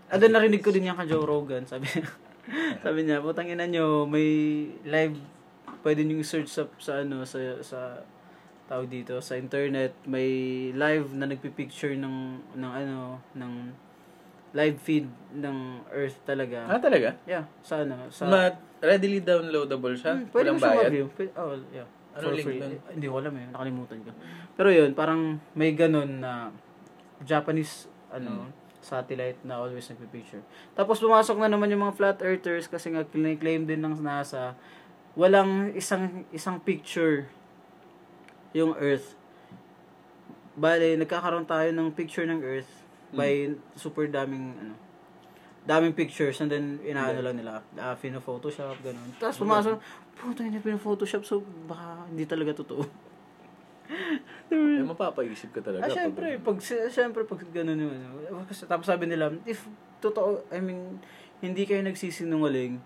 Then, narinig ko din yan kay Joe Rogan. Sabi niya, sabi niya, putang ina nyo, may live, pwede nyo search sa, sa ano, sa, sa, tawag dito, sa internet, may live na nagpipicture ng, ng ano, ng live feed ng Earth talaga. Ah, talaga? Yeah, sa ano, sa... Ma readily downloadable siya? Hmm, pwede Walang mo siya bayad? mag-view. Pwede, oh, yeah. For link free. Eh, hindi ko alam eh. Nakalimutan ko. Pero yun, parang may ganun na Japanese ano satellite na always nagpipicture. Tapos pumasok na naman yung mga flat earthers kasi nga claim din ng NASA walang isang isang picture yung Earth. Bale, nagkakaroon tayo ng picture ng Earth by super daming ano daming pictures and then inaano lang nila uh, photoshop ganun tapos pumasok puta hindi photoshop so baka hindi talaga totoo Eh, mapapaisip ka talaga. ah pag- syempre pag syempre pag ganun yung ano tapos sabi nila if totoo I mean hindi kayo nagsisinungaling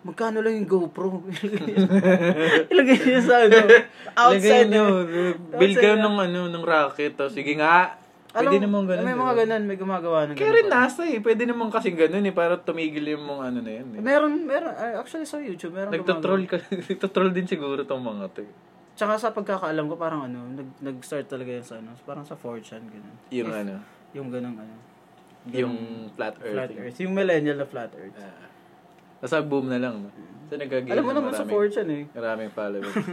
magkano lang yung GoPro ilagay niyo sa ano outside Lagay nyo, build Outside ka na. ng, ano, ng racket. Tapos, sige nga. Pwede Alam, naman ganun. may mga ganun may gumagawa ng Kaya rin nasa eh. Pwede naman kasing ganun eh. Para tumigil yung mga ano na yun eh. meron meron ah, actually sa YouTube meron Nagtotroll ka. Nagtotroll din siguro tong mga to eh. Tsaka sa pagkakaalam ko, parang ano, nag, nag-start talaga yan sa ano, parang sa 4chan, gano'n. Yung If- ano. Yung ganong ano. Yung ganong flat earth. flat earth. Yung millennial na flat earth. Ah. Nasa boom na lang. No? So, nagkagain Alam mo naman sa maraming- 4chan eh. Maraming followers.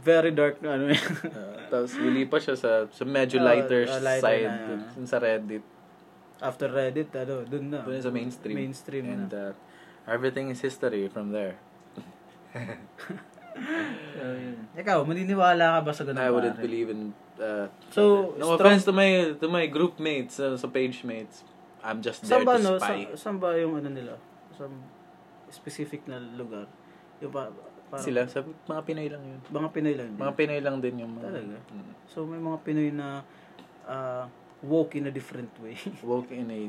Very dark na ano eh. Ah, tapos lilipas siya sa sa medyo Oh, lighter, ah, lighter side na, dun, ah. dun sa Reddit. After Reddit, ano, dun na. Dun sa mainstream. Mainstream And na. uh, everything is history from there. So, yun. Ikaw, maniniwala ka ba sa ganun? I wouldn't pare? believe in uh, So, no strong- offense to my to my group mates, uh, sa page mates. I'm just there ba, to no? spy. Sa, saan ba yung ano nila? Sa specific na lugar? Yung pa, parang, Sila sa mga Pinoy lang yun. Mga Pinoy lang. din. Mga Pinoy lang din yung mga Talaga? Mm. So, may mga Pinoy na uh, woke in a different way. woke in a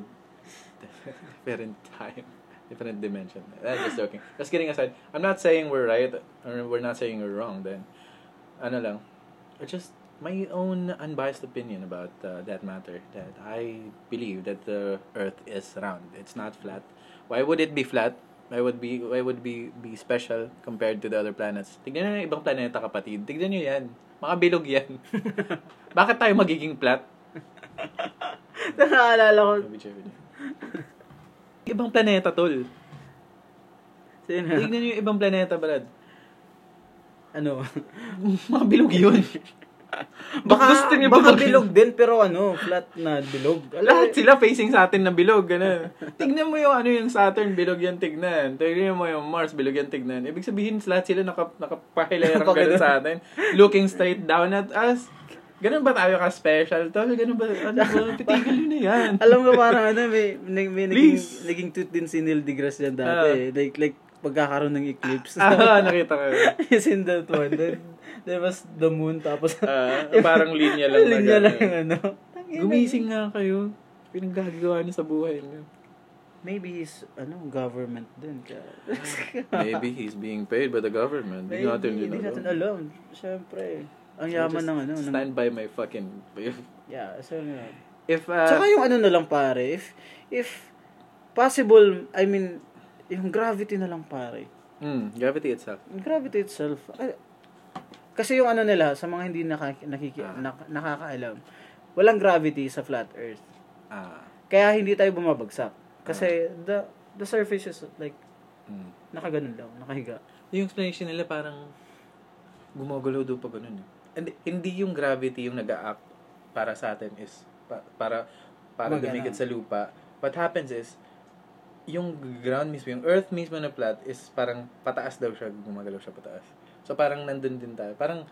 different time, different dimension. I'm just joking. Just kidding aside, I'm not saying we're right or we're not saying we're wrong. Then, ano lang, it's just my own unbiased opinion about uh, that matter. That I believe that the Earth is round. It's not flat. Why would it be flat? Why would be why would be be special compared to the other planets? Tignan niyo yung ibang planeta kapatid. Tignan niyo yan. Mga bilog yan. Bakit tayo magiging flat? Nakaalala ko. Ibang planeta, tol. Sino? Tignan nyo yung ibang planeta, Brad. ano? Mga bilog yun. Baka, gusto niyo baka ba- bilog din, pero ano, flat na bilog. Alam Lahat sila facing sa atin na bilog, gano'n. tignan mo yung ano yung Saturn, bilog yan tignan. Tignan mo yung Mars, bilog yan tignan. Ibig sabihin, lahat sila naka, nakapahilayarang gano'n sa atin. Looking straight down at us. Ganun ba tayo ka-special, tol? Ganun ba? Ano ba? Titigil nyo na yan. alam ko parang ano, may, may, may naging, naging tweet din si Neil deGrasse yan dati. eh. like, like, pagkakaroon ng eclipse. ah, nakita ko. Is in that one. Then, there was the moon, tapos, Ah, parang linya lang. na linya lang yung ano. Gumising nga kayo. Pinaggagawa niyo sa buhay niyo. Maybe he's, ano, government din. Maybe he's being paid by the government. Hindi Maybe, natin din Hindi natin alam. alam. Siyempre. Ang yaman ng ano. ng- Stand by my fucking... yeah, so nga. If, uh, Tsaka yung ano na lang pare, if, if possible, I mean, yung gravity na lang pare. mm, gravity itself. Gravity itself. kasi yung ano nila, sa mga hindi nakaki, nakiki, Ah. nak- nakakaalam, walang gravity sa flat earth. Ah. Kaya hindi tayo bumabagsak. Kasi the the surface is like, Mm. nakaganon lang, nakahiga. Yung explanation nila parang gumagalaw daw pa ganun. eh. Hindi, hindi yung gravity yung nag-act para sa atin is pa- para para dumikit sa lupa. What happens is yung ground mismo, yung earth mismo na flat is parang pataas daw siya, gumagalaw siya pataas. So parang nandun din tayo. Parang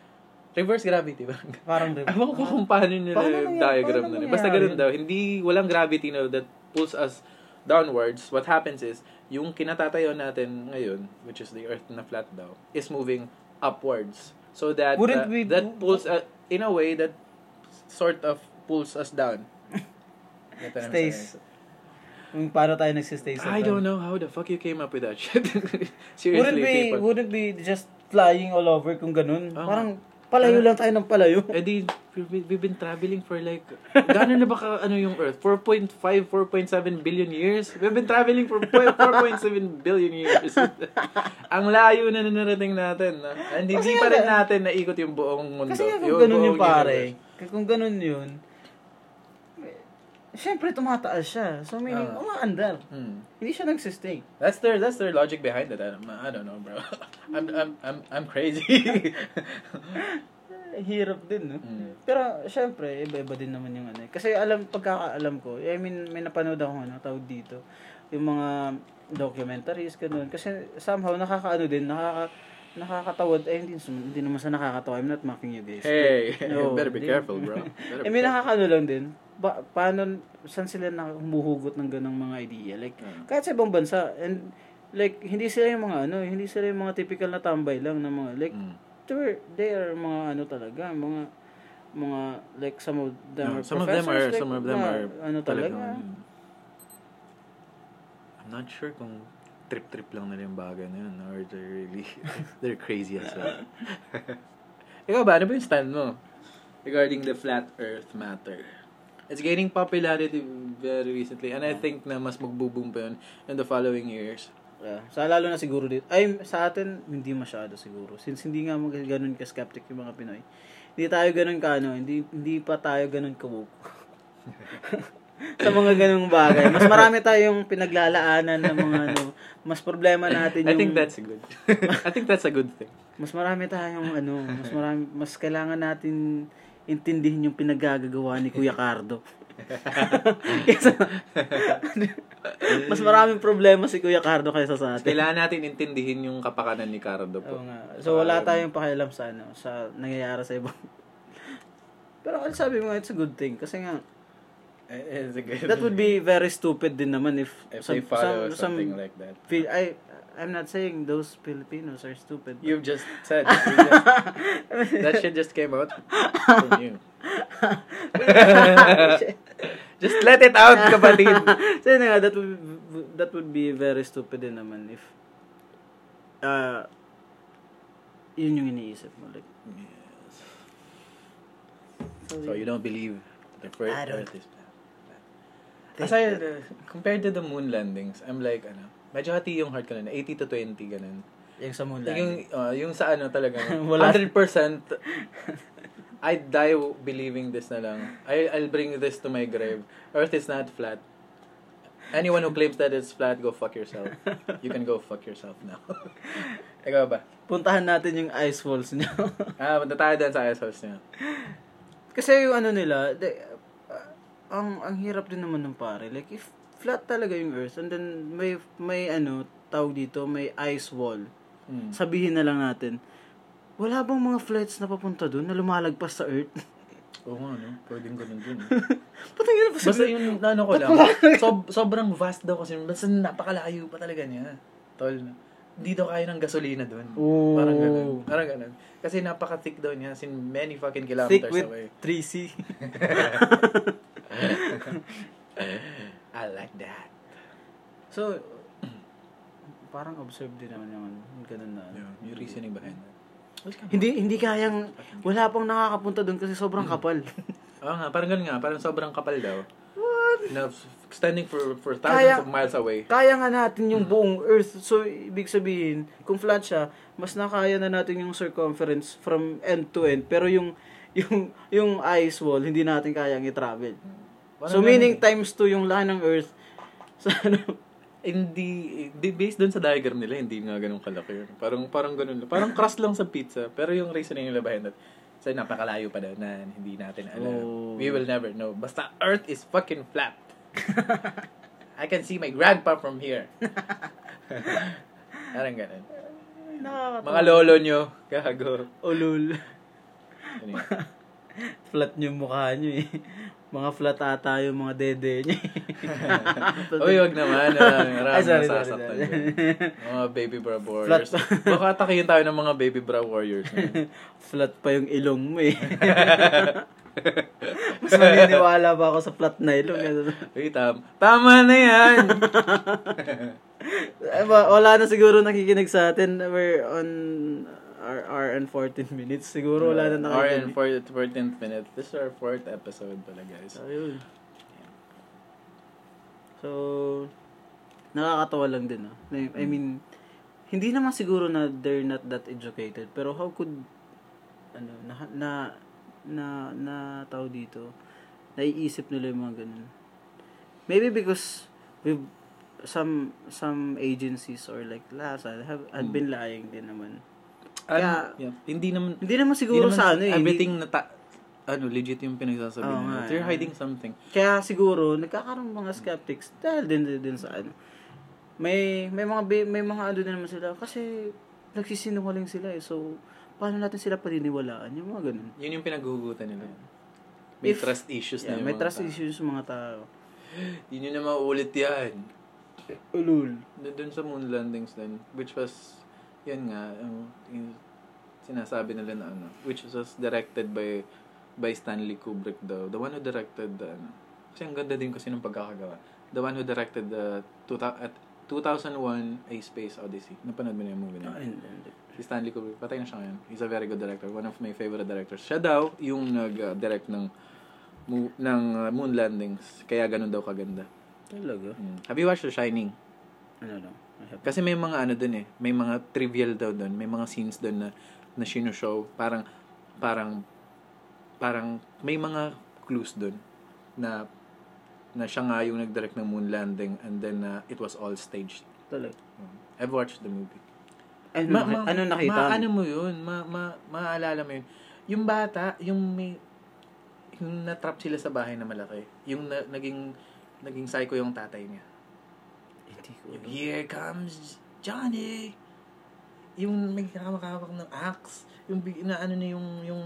reverse gravity. Parang Parang Ewan ko kung paano nila Paano yung diagram paano na rin. Basta nangyari ganun yun? daw. Hindi, walang gravity na that pulls us downwards. What happens is, yung kinatatayo natin ngayon, which is the earth na flat daw, is moving upwards. So that, uh, Wouldn't we- that pulls, uh, in a way, that sort of pulls us down. Stays. Kung paano tayo nagsistay sa I don't know how the fuck you came up with that shit. Seriously, Wouldn't be, people. wouldn't be just flying all over kung ganun. Oo. Parang, Palayo lang tayo ng palayo. Eh di, we- we've been traveling for like, gano'n na ba ka, ano yung Earth? 4.5, 4.7 billion years? We've been traveling for 4.7 billion years. Ang layo na narating natin. No? And hindi Kasi pa rin natin naikot yung buong mundo. Kasi kung ganun yung pare, universe. kung ganun yun, syempre tumataas siya. So meaning, Ah. umaandar. Hmm. Hindi siya nagsistay. That's their that's their logic behind it. I don't, I don't know, bro. I'm I'm I'm I'm crazy. Eh, Hirap din, no? Mm. Pero, syempre, iba-iba din naman yung ano. eh. Kasi alam, pagkakaalam ko, I mean, may napanood ako, ano, tawag dito, yung mga documentaries, ganun. Kasi somehow, nakakaano din, nakaka, nakakatawad, eh, hindi, hindi naman sa nakakatawa. I'm not mocking you guys. hey, No, better be di- careful, bro. Better be may careful. nakakaano lang din. Ba, paano, saan sila na humuhugot ng ganong mga idea? Like, Mm. kahit sa ibang bansa, and, like, hindi sila yung mga, ano, hindi sila yung mga typical na tambay lang na mga, like, Mm. they were, they are mga, ano talaga, mga, mga, like, some of them No, are some of them are like, some of them mga, are ano talaga, talagang- I'm not sure kung trip-trip lang nila yung bagay na yun or they're really they're crazy as well. Ikaw ba, ano ba yung stand mo regarding the flat earth matter? It's gaining popularity very recently and I think na mas magbo-boom pa yun in the following years. Yeah. Sa lalo na siguro dito. Ay, sa atin, hindi masyado siguro. Since hindi nga mag ganun ka-skeptic yung mga Pinoy. Hindi tayo ganun ka, ano, hindi, hindi pa tayo ganun ka-woke. sa mga ganung bagay. Mas marami tayong pinaglalaanan ng mga, ano, mas problema natin yung... I think that's good. I think that's a good thing. Mas marami tayong, ano, mas marami, mas kailangan natin intindihin yung pinaggagawa ni Kuya Cardo. Kaysa, mas maraming problema si Kuya Cardo kaysa sa atin. Kailangan natin intindihin yung kapakanan ni Cardo po. Oo nga. So, wala tayong pakialam sa ano, sa nangyayari sa ibang. Pero sabi mo it's a good thing. Kasi nga, Eh, good that would be very stupid din naman if, if they follow something like that. Fil- I, I'm not saying those Filipinos are stupid. You've just said you just- that shit just came out from you. just let it out, kapatid. so, yun nga, that would, that would be very stupid din naman if, uh, yun yung iniisip mo. Like, So you don't believe the first I don't. Earth is flat. Aside, compared to the moon landings, I'm like, ano, medyo hati yung heart ko na, 80 to 20, ganun. yung sa moon Like, yung, uh, yung sa ano talaga, Wala. 100%, I die believing this na lang. I, I'll bring this to my grave. Earth is not flat. Anyone who claims that it's flat, go fuck yourself. You can go fuck yourself now. Ikaw ba? Puntahan natin yung ice walls niyo. Ah, punta tayo dyan sa ice house niya. Kasi yung ano nila, uh, ang ang hirap din naman ng pare. Like if flat talaga yung earth and then may may ano tawag dito, may ice wall. Hmm. Sabihin na lang natin, wala bang mga flights na papunta doon na lumalagpas sa earth? Oo nga, no? Pwedeng ganun dun. Patay nga pa Basta yung ano ko lang, sob, sobrang vast daw kasi, basta napakalayo pa talaga niya. Tol, hindi daw kaya ng gasolina doon. Oh. Parang ganun. Parang ganun. Kasi napaka-thick daw niya, sin many fucking Thick kilometers with away. 3C. I like that. So, parang observe din naman yung yung ganun na. Yeah, yung reasoning behind that. Hindi hindi kayang wala pang nakakapunta doon kasi sobrang kapal. Oo nga, parang ganun nga. Parang sobrang kapal daw. What? Na extending for for thousands Kaya- of miles away. Kaya nga natin yung buong Earth. So, ibig sabihin, kung flat siya, mas nakaya na natin yung circumference from end to end. Pero yung yung yung ice wall, hindi natin kayang i-travel. Parang so, ganun meaning eh. times 2 yung lahat ng Earth. Sa ano, Hindi, di, based dun sa diagram nila, hindi nga ganun kalaki yun. Parang, parang ganun lang. Parang crust lang sa pizza. Pero yung reasoning nila behind that, sa napakalayo pa daw na hindi natin alam. Oh. We will never know. Basta Earth is fucking flat. I can see my grandpa from here. parang ganun. nakakatawa. Mga lolo nyo, gago. Ulul. Ano flat yung mukha nyo eh. Mga flat ata yung mga dede nyo eh. Uy, wag naman. Maraming sorry, sorry, nasasaktan sorry. dyan. Mga baby bra warriors. Flat. Baka atakihin tayo ng mga baby bra warriors. flat pa yung ilong mo eh. Mas maniniwala ba ako sa flat na ilong? Uy, tam tama na yan. Wala na siguro nakikinig sa atin. We're on hour, hour and 14 minutes. Siguro wala na Hour and nakikinig. 14th minute. This is our fourth episode pala, guys. So, yun. So, nakakatawa lang din, ah. I I mean, hindi naman siguro na they're not that educated, pero how could, ano, na, na, na, na tao dito, naiisip nila yung mga ganun. Maybe because we've, some, some agencies or like LASA have, had Hmm. been lying din naman. Ano, Kaya- yeah, hindi naman, Hindi naman siguro hindi naman sa ano eh. hindi- Everything na ta- ano, legit yung pinagsasabi Oo nila. They're hiding something. Kaya siguro nagkakaroon mga skeptics dahil din din, din sa ano. May may mga may mga ano din naman sila kasi nagsisinungaling sila eh. So paano natin sila paniniwalaan yung mga ganun. Yun yung pinaghuhugutan nila. May If- trust issues Yeah, na yung may mga trust tao. issues mga tao. Hindi nyo na mauulit yan. Ulul. Doon sa moon landings din, which was, yan nga, um, yung sinasabi nila na ano, which was directed by by Stanley Kubrick daw. The one who directed, the, ano, kasi ang ganda din kasi ng pagkakagawa. The one who directed the two, at 2001 A Space Odyssey. Napanood mo na yung movie na yun? Si Stanley Kubrick, patay na siya ngayon. He's a very good director. One of my favorite directors. Siya daw yung nag-direct ng mo- ng uh, moon landings. Kaya ganun daw kaganda. Talaga? Mm. Have you watched The Shining? Ano no? Kasi may mga ano dun eh. May mga trivial daw dun. May mga scenes dun na, na sinushow. Parang, parang, parang, may mga clues dun na na siya nga yung nag-direct ng moon landing and then uh, it was all staged. talaga. I've watched the movie. Ano, Ma- ma- ano nakita? Ma, ano mo yun? Ma, ma, maaalala mo yun. Yung bata, yung may, yung natrap sila sa bahay na malaki. Yung na, naging, naging psycho yung tatay niya. Hindi ko. Yung, Here comes Johnny. Yung may hawak-hawak ng axe. Yung, big- na ano na yung, yung,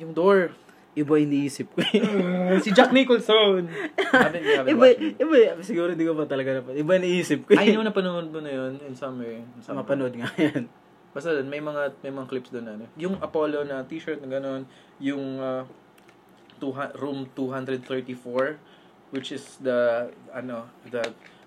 yung door. Iba iniisip ko. si Jack Nicholson. haven't, haven't iba, iba, siguro hindi ko pa talaga napanood. Iba iniisip ko. I know napanood mo na yun in some way. In Sa some mapanood nga yan. Basta doon, may mga may mga clips doon ano. Yung Apollo na t-shirt na gano'n, yung uh, tuha- room 234 which is the ano, the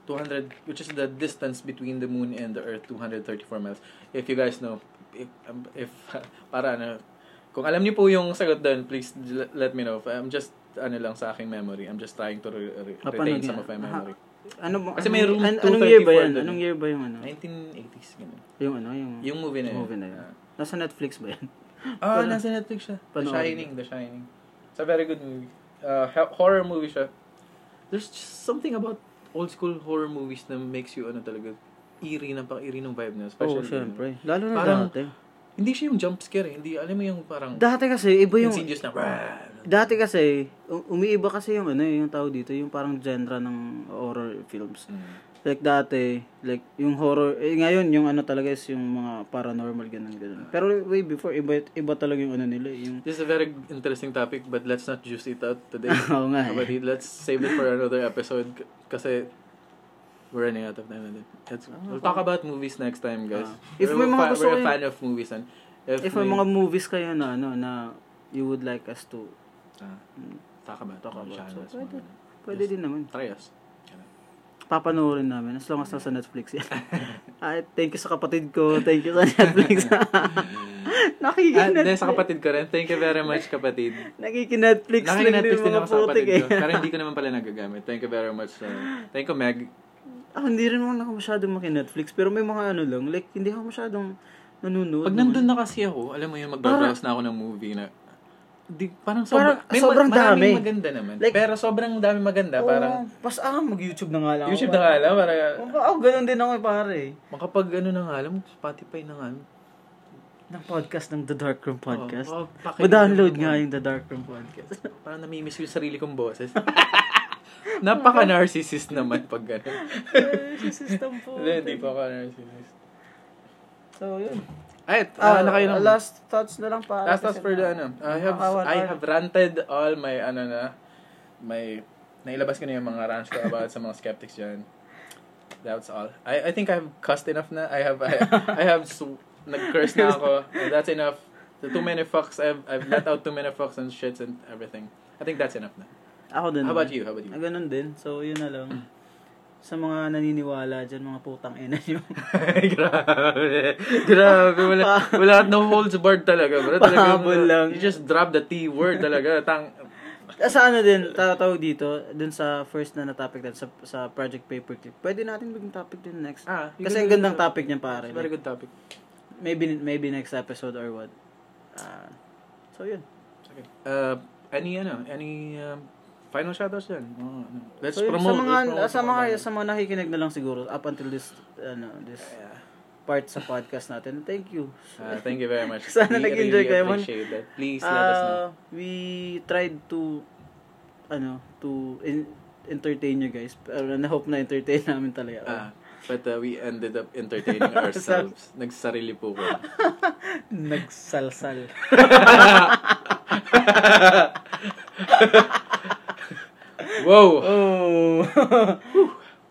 200 which is the distance between the moon and the earth 234 miles. If you guys know if, um, if para ano kung alam niyo po yung sagot doon, please let me know. I'm just ano lang sa aking memory. I'm just trying to re- re- retain some niya. of my memory. Ano ba? Kasi may room an- anong year ba 234 yan? dun Anong year ba yung ano? 1980s ganun. Yung ano, yung, Yung movie na yun. movie na yun. Ah. Nasa Netflix ba yan? Ah, Pano- nasa Netflix siya. The Panoorin. Shining, The Shining. It's a very good movie. Uh, ho- horror movie siya. There's just something about old school horror movies na makes you ano talaga eerie na pang eerie ng vibe niya. Especially, syempre. Lalo na Parang- dati. Hindi siya yung jump scare eh. Hindi, alam mo yung parang Dati kasi, iba yung... insidious na. Dati kasi, umiiba kasi yung ano, eh, yung tao dito, yung parang genre ng horror films. Mm. Like dati, like yung horror, eh, ngayon yung ano talaga is yung mga paranormal ganun ganun. Pero way before iba iba talaga yung ano nila, eh, yung This is a very interesting topic but let's not juice it out today. Oo nga. eh. But let's save it for another episode k- kasi we're running out of time. Let's, we'll talk about movies next time, guys. Ah. If we're, may mga fa- we're a fan of movies and if, If may mga movies kayo na ano na you would like us to Ah, talk about Talk about. So, pwede. pwede din naman. Try us. Papanoorin namin as long as nasa Netflix yan. Ay, thank you sa kapatid ko. Thank you sa Netflix. Ah, Nakiki-Netflix. dahil sa kapatid ko rin. Thank you very much, kapatid. Nakiki-Netflix lang Nakaka-Netflix din mga putik kapatid eh. ko. Pero hindi ko naman pala nagagamit. Thank you very much. uh, thank you, Meg. Ako hindi rin naman ako masyadong maki-Netflix. Pero may mga ano lang. Like, hindi ako masyadong nanonood. Pag nandun na kasi ako, alam mo yung magbabrowse na ako ng movie na di, parang Parang sobrang, may sobrang dami. maganda naman. Like- pero sobrang dami maganda. Oo, parang pas ah, mag-YouTube na nga lang. YouTube na nga lang. Para Oo, oh, ganun din ako eh, pare. makapag ano na nga lang, Spotify na nga lang. Ng podcast ng The Dark Room Podcast. Oo, oo, pakinig Ma-download mo. nga yung The Dark Room Podcast. Parang namimiss ko yung sarili kong boses. Napaka-narcissist naman pag gano'n. System po. Hindi, hindi pa ako narcissist. So, yun. Ay, Ah, ah, na kayo ng... last thoughts na lang para. Last thoughts for the ano. I have I have ranted all my ano na my nailabas ko na yung mga rants ko about sa mga skeptics dyan. That's all. I I think I have cussed enough na. I have I, I have su- nag-curse na ako. That's enough. The too many fucks. I've I've let out too many fucks and shits and everything. I think that's enough na. Ako din. How naman. about you? How about you? Ah, ganun din. So, yun na lang. Sa mga naniniwala dyan, mga putang ina nyo. grabe. Grabe. Wala, wala no holds barred talaga. Bro. Talaga, lang. You just drop the T word talaga. Tang, Ah, sa ano din, tatawag dito, dun sa first na na topic natin, sa, sa Project Paperclip. Pwede natin maging topic din next. Ah, Kasi ang gandang topic niya pare. very good topic. Maybe maybe next episode or what. Ah, so yun. Okay. Uh, any, ano, any um, final shoutouts dyan? Oh, ano. Let's So, promote. sa mga let's promote sa mga mga- sa mga nakikinig na lang siguro up until this ano this Yeah. part sa podcast natin. Thank you. Uh, thank you very much. Sana nag-enjoy really kayo, appreciate that. Please let us know. Uh, we tried to ano to in, entertain you guys. Pero na hope na entertain namin talaga. Ah, but uh, we ended up entertaining ourselves. Nagsarili po ko. Nagsalsal. Wow! oh.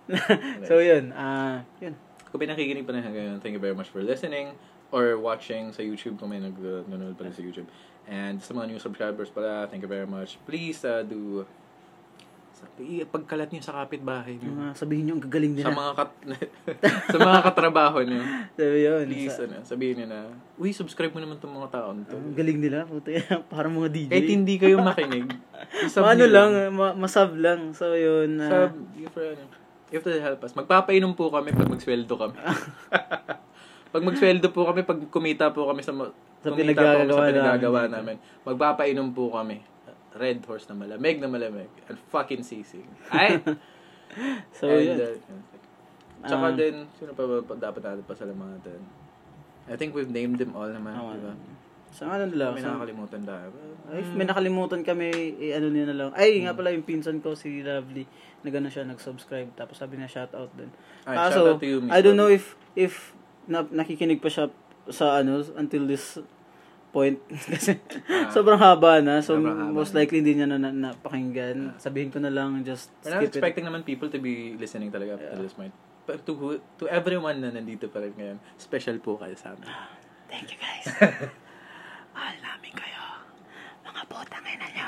so yun, ah, yun. Kung may nakikinig pa na hanggang thank you very much for listening or watching sa YouTube kung may nag- uh, nanonood pa rin sa YouTube. And sa mga new subscribers pala, thank you very much. Please uh, do pagkalat niyo sa kapitbahay niyo. Mga sabihin nyo, ang gagaling nila. Sa mga kat sa mga katrabaho niyo. Sabi yun. Please, sa- ano, sabihin niyo na, uy, subscribe mo naman itong mga taon to. ang galing nila. Puta, parang mga DJ. Kahit hindi kayo makinig, ano niyo lang, ma- masab lang. So yun. ah, Sub, you for ano, you have to help us. Magpapainom po kami pag magsweldo kami. pag magsweldo po kami, pag kumita po kami sa, Sa kumita po kami sa pinagagawa namin. namin, magpapainom po kami. Red horse na malamig na malamig. And fucking sisig. Ay! so And, yun. uh, tsaka Ah. din, sino pa ba pa- dapat natin pasalamatan? I think we've named them all naman, Oo, di ba? Sa ano lang. May nakakalimutan tayo. Ay, may nakalimutan kami, eh, ano niya na lang. Ay, nga pala yung pinsan ko, si Lovely, na gano'n siya, nag-subscribe. Tapos sabi niya, shout out din. Ay, Kaso, shout out to you, Miss I don't know if, if na, nakikinig pa siya sa ano, until this point. Kasi Ah. sobrang haba na. So, haba most na. likely hindi niya na, na napakinggan. Sabihin ko na lang, just not skip it. expecting naman people to be listening talaga up to this point. But to, who- to everyone na nandito pa rin ngayon, special po kayo sa amin. Thank you guys. Mahal namin kayo. Mga putang ina nyo.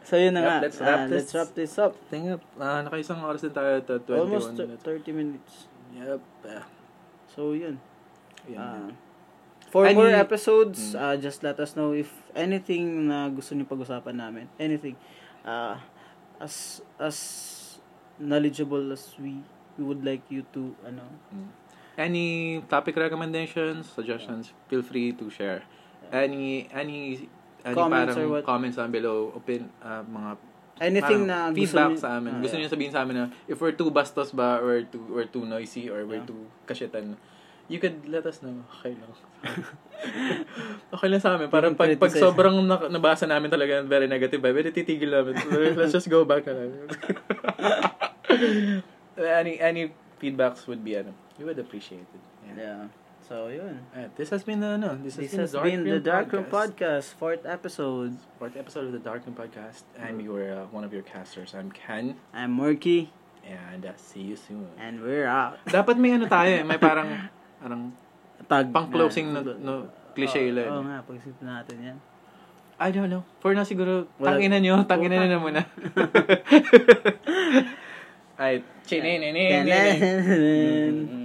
so, yun na Yep, nga. let's wrap Ah, this. let's wrap this up. Tingnan, uh, nakaisang oras din tayo to 21 Almost minutes. 30 minutes. Yep. ah, So, yun. yun. Ah, for Any- more episodes, Mm. uh, just let us know if anything na gusto niyo pag-usapan namin. Anything. Uh, as as knowledgeable as we we would like you to ano Mm. Any topic recommendations, suggestions, feel free to share. Any, any, any Comments parang what? comments down below, open, uh, mga anything na gusto feedback niyo- sa amin. Ah, gusto yeah. niyo sabihin sa amin na if we're too bastos ba or too or too noisy or we're Yeah. too kashitan, you could let us know. Okay lang. okay lang sa amin. Parang pag, pag sobrang na, nabasa namin talaga ng very negative vibe, pwede titigil namin. Let's just go back na lang. any any feedbacks would be ano, we would appreciate it. Yeah. yeah so yun Alright, this has been the ano, this, this has, has been the Dark Room Podcast fourth episode Fourth episode of the Dark Room Podcast. I'm your uh, one of your casters. I'm Ken, I'm Murky and uh, see you soon. and we're out Dapat may ano tayo, eh, may parang parang tag pang closing no, no cliche Oo lang. oh, nga pag-isipin natin yan I don't know. For na siguro, Wala- tangina nyo, tangina na muna. Ay, chininin. Ganun.